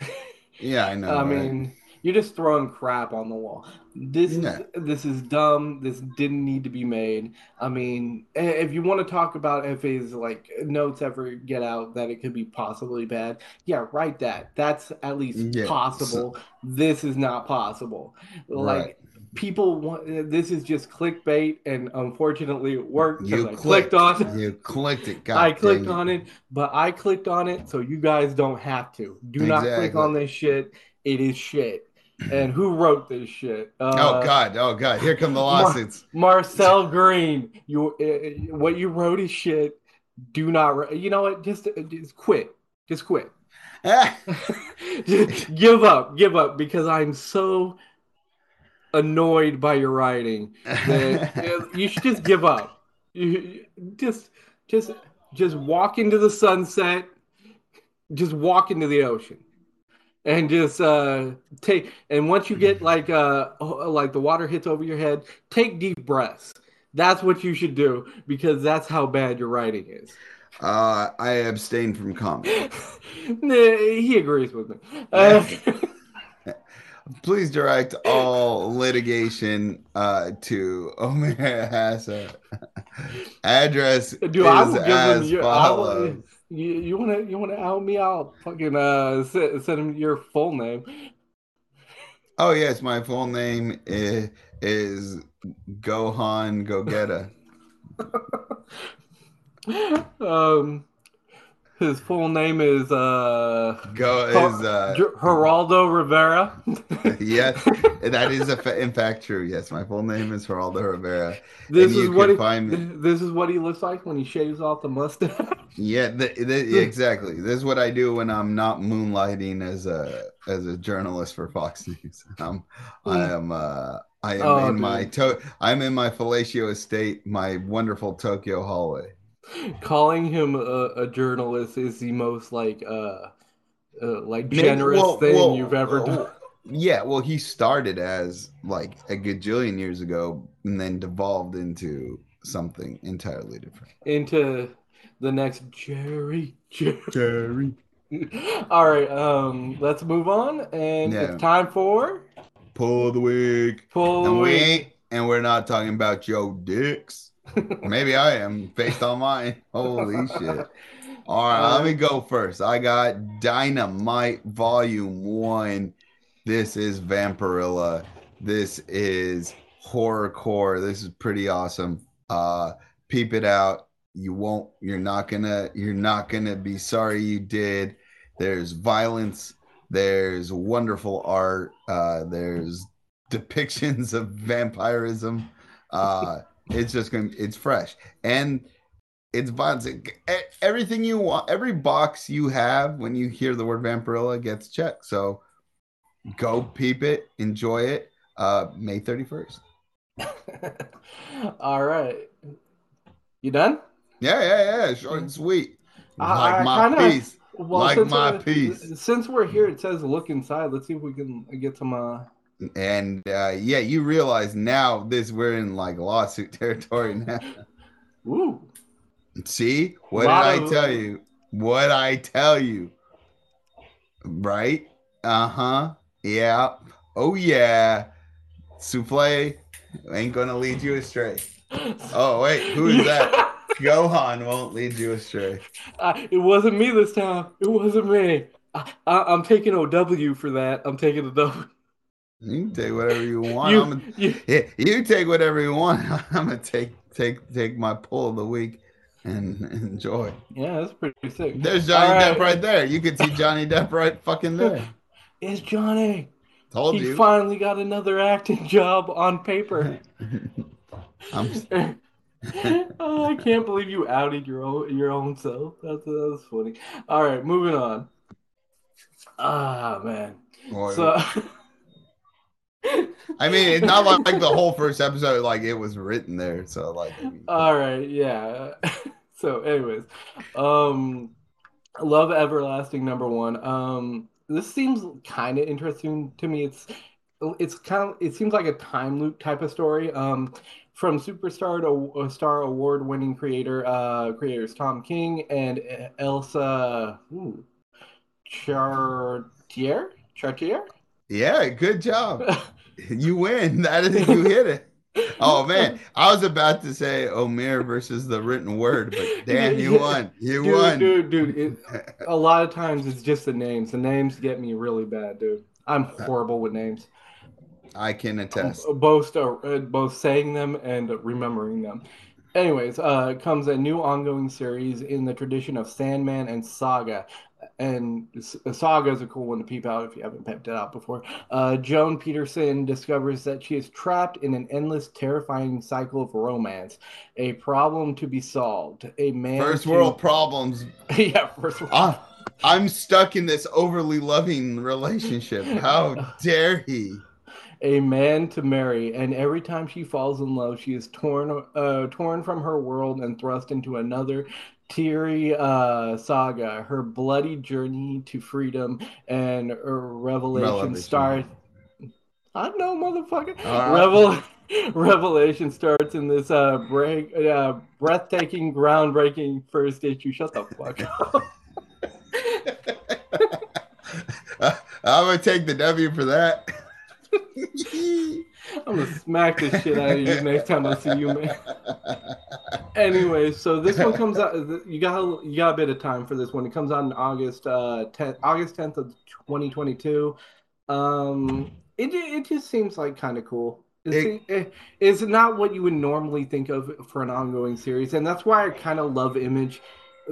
Yeah, I [LAUGHS] know. I right? mean, you're just throwing crap on the wall. This Yeah. is this is dumb. This didn't need to be made. I mean, if you want to talk about if his like notes ever get out that it could be possibly bad, yeah, write that. That's at least Yeah, possible. This is not possible. Like Right. people want this is just clickbait, and unfortunately, it worked. You I clicked, clicked on. You clicked it. God I clicked dang on it, but I clicked on it, so you guys don't have to. Do not click on this shit. It is shit. And who wrote this shit? Uh, oh God! Oh God! Here come the lawsuits. Marcel Green. You, uh, what you wrote is shit. Do not. You know what? Just, just quit. Just quit. [LAUGHS] Just give up. Give up because I'm so annoyed by your writing that [LAUGHS] uh, you should just give up. You just, just, just walk into the sunset. Just walk into the ocean, and just uh, take. And once you get like uh, like the water hits over your head, take deep breaths. That's what you should do because that's how bad your writing is. uh, I abstain from comment. [LAUGHS] Nah, he agrees with me. Uh, [LAUGHS] Please direct all litigation uh, to Omer Hassa. [LAUGHS] Address Dude, is I will give him as your. I will, follows. You, you wanna you wanna out me? I'll fucking uh send, send him your full name. Oh yes, my full name is, is Gohan Gogeta. [LAUGHS] Um, his full name is uh Go is uh, Ger- Geraldo Rivera. [LAUGHS] yes, [LAUGHS] that is a fa- in fact true. Yes, my full name is Geraldo Rivera. This is what he, find this is what he looks like when he shaves off the mustache. [LAUGHS] Yeah, th- th- yeah, exactly. This is what I do when I'm not moonlighting as a as a journalist for Fox News. I'm, I am uh, I am Oh, in my to- I'm in my fellatio estate, my wonderful Tokyo hallway. Calling him a, a journalist is the most like uh, uh like generous well, thing well, you've ever well, done. Yeah, well, he started as like a gajillion years ago, and then devolved into something entirely different. into the next Jerry. Jerry. Jerry, [LAUGHS] All right, um, let's move on, and Yeah. it's time for pull the week, pull away. ain't, and we're not talking about Joe Dix. Maybe I am based on mine. Holy shit. All right, let me go first. I got Dynamite Volume 1. This is Vampirella. This is horrorcore. This is pretty awesome. Uh peep it out. You won't you're not going to you're not going to be sorry you did. There's violence, there's wonderful art, uh there's depictions of vampirism. Uh it's just going to it's fresh. And it's. E- Everything you want, every box you have when you hear the word Vampirella gets checked. So go peep it, enjoy it. Uh, May 31st. [LAUGHS] All right, you done? Yeah, yeah, yeah. Short and sweet. I- Like my kinda- piece. Well, Like since my we're- piece. Since we're here, it says look inside. Let's see if we can get some. Uh... And uh, yeah, you realize now this we're in like lawsuit [LAUGHS] territory now. Ooh, See what did I tell you? What I tell you? Right? Uh huh. Yeah. Oh yeah. Souffle ain't gonna lead you astray. Oh wait, who is that? [LAUGHS] Gohan won't lead you astray. Uh, it wasn't me this time. It wasn't me. I, I, I'm taking OW for that. I'm taking a W. You can take whatever you want. You, I'm gonna, you, you take whatever you want. [LAUGHS] I'm gonna take take take my pull of the week and enjoy. yeah, that's pretty sick. There's Johnny right. Depp right there. You can see Johnny Depp right fucking there. [LAUGHS] It's Johnny. Told he you. finally got another acting job on paper. [LAUGHS] I'm oh, I can't believe you outed your own your own self. That's that's funny. All right, moving on. Ah man. Boy, So I mean, it's not like, like the whole first episode, like it was written there. So, like, all right, yeah. [LAUGHS] So, anyways, um, Love Everlasting number one. Um, this seems kind of interesting to me. It's it's kind of it seems like a time loop type of story. Um, from superstar to uh, star award winning creator uh creators Tom King and Elsa ooh, Charretier Charretier. Yeah, good job. [LAUGHS] You win. [LAUGHS] That is, you hit it. Oh man, [LAUGHS] I was about to say Omer versus the written word, but damn, you won. You dude, won. dude, dude. It, a lot of times it's just the names. The names get me really bad, dude. I'm horrible with names. I can attest. Both uh, both saying them and remembering them. Anyways, uh, comes a new ongoing series in the tradition of Sandman and Saga. And a Saga is a cool one to peep out if you haven't peeped it out before. Uh, Joan Peterson discovers that she is trapped in an endless, terrifying cycle of romance. A problem to be solved. A man. First to... world problems. [LAUGHS] yeah, first world. Ah, I'm stuck in this overly loving relationship. How [LAUGHS] dare he? a man to marry, and every time she falls in love, she is torn uh, torn from her world and thrust into another teary uh, saga. Her bloody journey to freedom and revelation, revelation. start. I know, motherfucker. Right. Revel- [LAUGHS] revelation starts in this uh, break, uh, breathtaking, groundbreaking first issue. Shut the fuck up. [LAUGHS] I'm gonna take the W for that. [LAUGHS] I'm gonna smack the shit out of you next time I see you, man. anyway, so this one comes out. You got you got a bit of time for this one. It comes out in August uh 10th, August 10th of 2022. Um, it it just seems like kind of cool. It's, it, it's not what you would normally think of for an ongoing series, and that's why I kind of love Image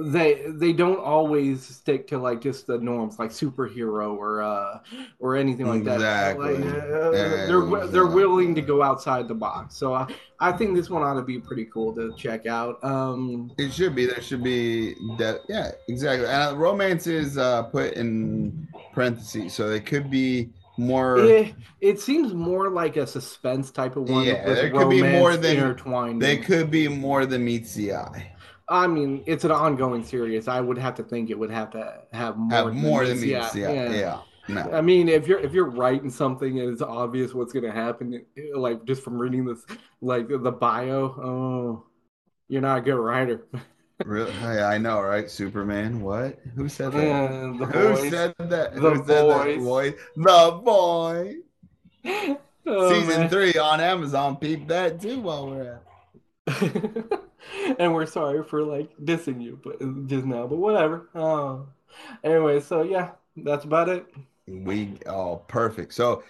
they they don't always stick to like just the norms like superhero or uh or anything like exactly. that. Like, uh, they're they're willing to go outside the box. So I, I think this one ought to be pretty cool to check out. Um it should be. There should be that yeah exactly. And romance is uh put in parentheses so it could be more it, it seems more like a suspense type of one yeah there could be more than intertwined they could be more than meets the eye I mean, it's an ongoing series. I would have to think it would have to have more. Have more than meets, yeah, yeah, yeah. No. I mean, if you're if you're writing something and it's obvious what's gonna happen, like just from reading this, like the bio, oh, you're not a good writer. really? I know, right? Superman. What? Who said that? Uh, the Who said that? The Who voice. The boy. Oh, Season man. three on Amazon. Peep that too while we're at. [LAUGHS] [LAUGHS] and we're sorry for like dissing you, but uh, just now, but whatever. Oh, anyway, so yeah, that's about it. We oh perfect. So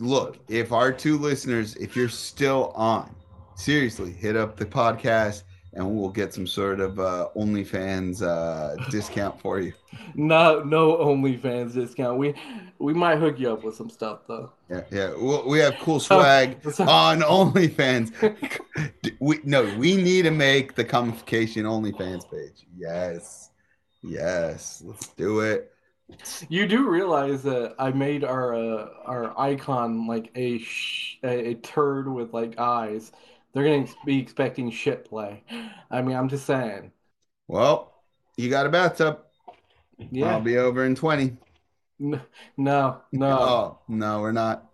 look, if our two listeners, if you're still on, seriously, hit up the podcast and we'll get some sort of uh, OnlyFans uh, discount for you. [LAUGHS] No, no OnlyFans discount. We we might hook you up with some stuff though. Yeah, yeah. We'll, we have cool [LAUGHS] swag [LAUGHS] on OnlyFans. we no, we need to make the Comicfication OnlyFans page. Yes, yes. Let's do it. You do realize that I made our uh, our icon like a sh- a, a turd with like eyes they're going to be expecting shit play. I mean, I'm just saying. Well, you got a bathtub. Yeah. I'll be over in 20. No, no. no. [LAUGHS] Oh, no, we're not.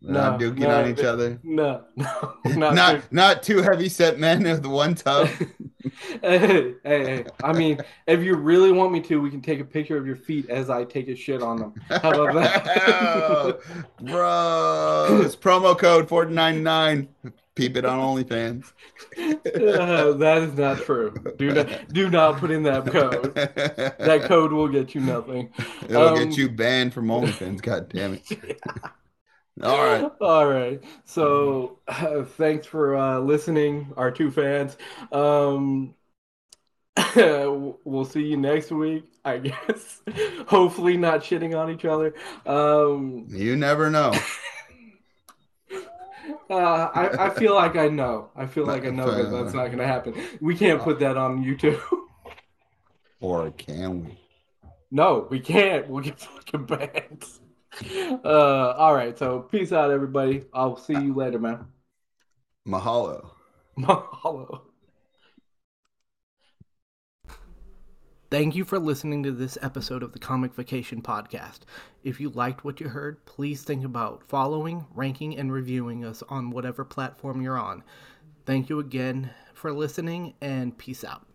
We're no, not duking no, on each other. No, [LAUGHS] no, [LAUGHS] not not, not two heavy set men the one tub. hey, hey, hey, I mean, if you really want me to, we can take a picture of your feet as I take a shit on them. How about that, bro? It's promo code forty nine nine. Peep it on OnlyFans. uh, that is not true. Do not do not put in that code. That code will get you nothing. It'll um, get you banned from OnlyFans. God damn it. [LAUGHS] Yeah. All right. All right. So uh, thanks for uh, listening, our two fans. Um, [LAUGHS] we'll see you next week, I guess. [LAUGHS] Hopefully, not shitting on each other. Um, you never know. Uh, I, I feel like I know. I feel like I know that [LAUGHS] that's not going to happen. We can't put that on YouTube. [LAUGHS] Or can we? No, we can't. We'll get fucking banned. Uh, all right. So peace out, everybody. I'll see you later, man. Mahalo. [LAUGHS] Mahalo. Thank you for listening to this episode of the Comicfication podcast. If you liked what you heard, please think about following, ranking, and reviewing us on whatever platform you're on. Thank you again for listening, and peace out.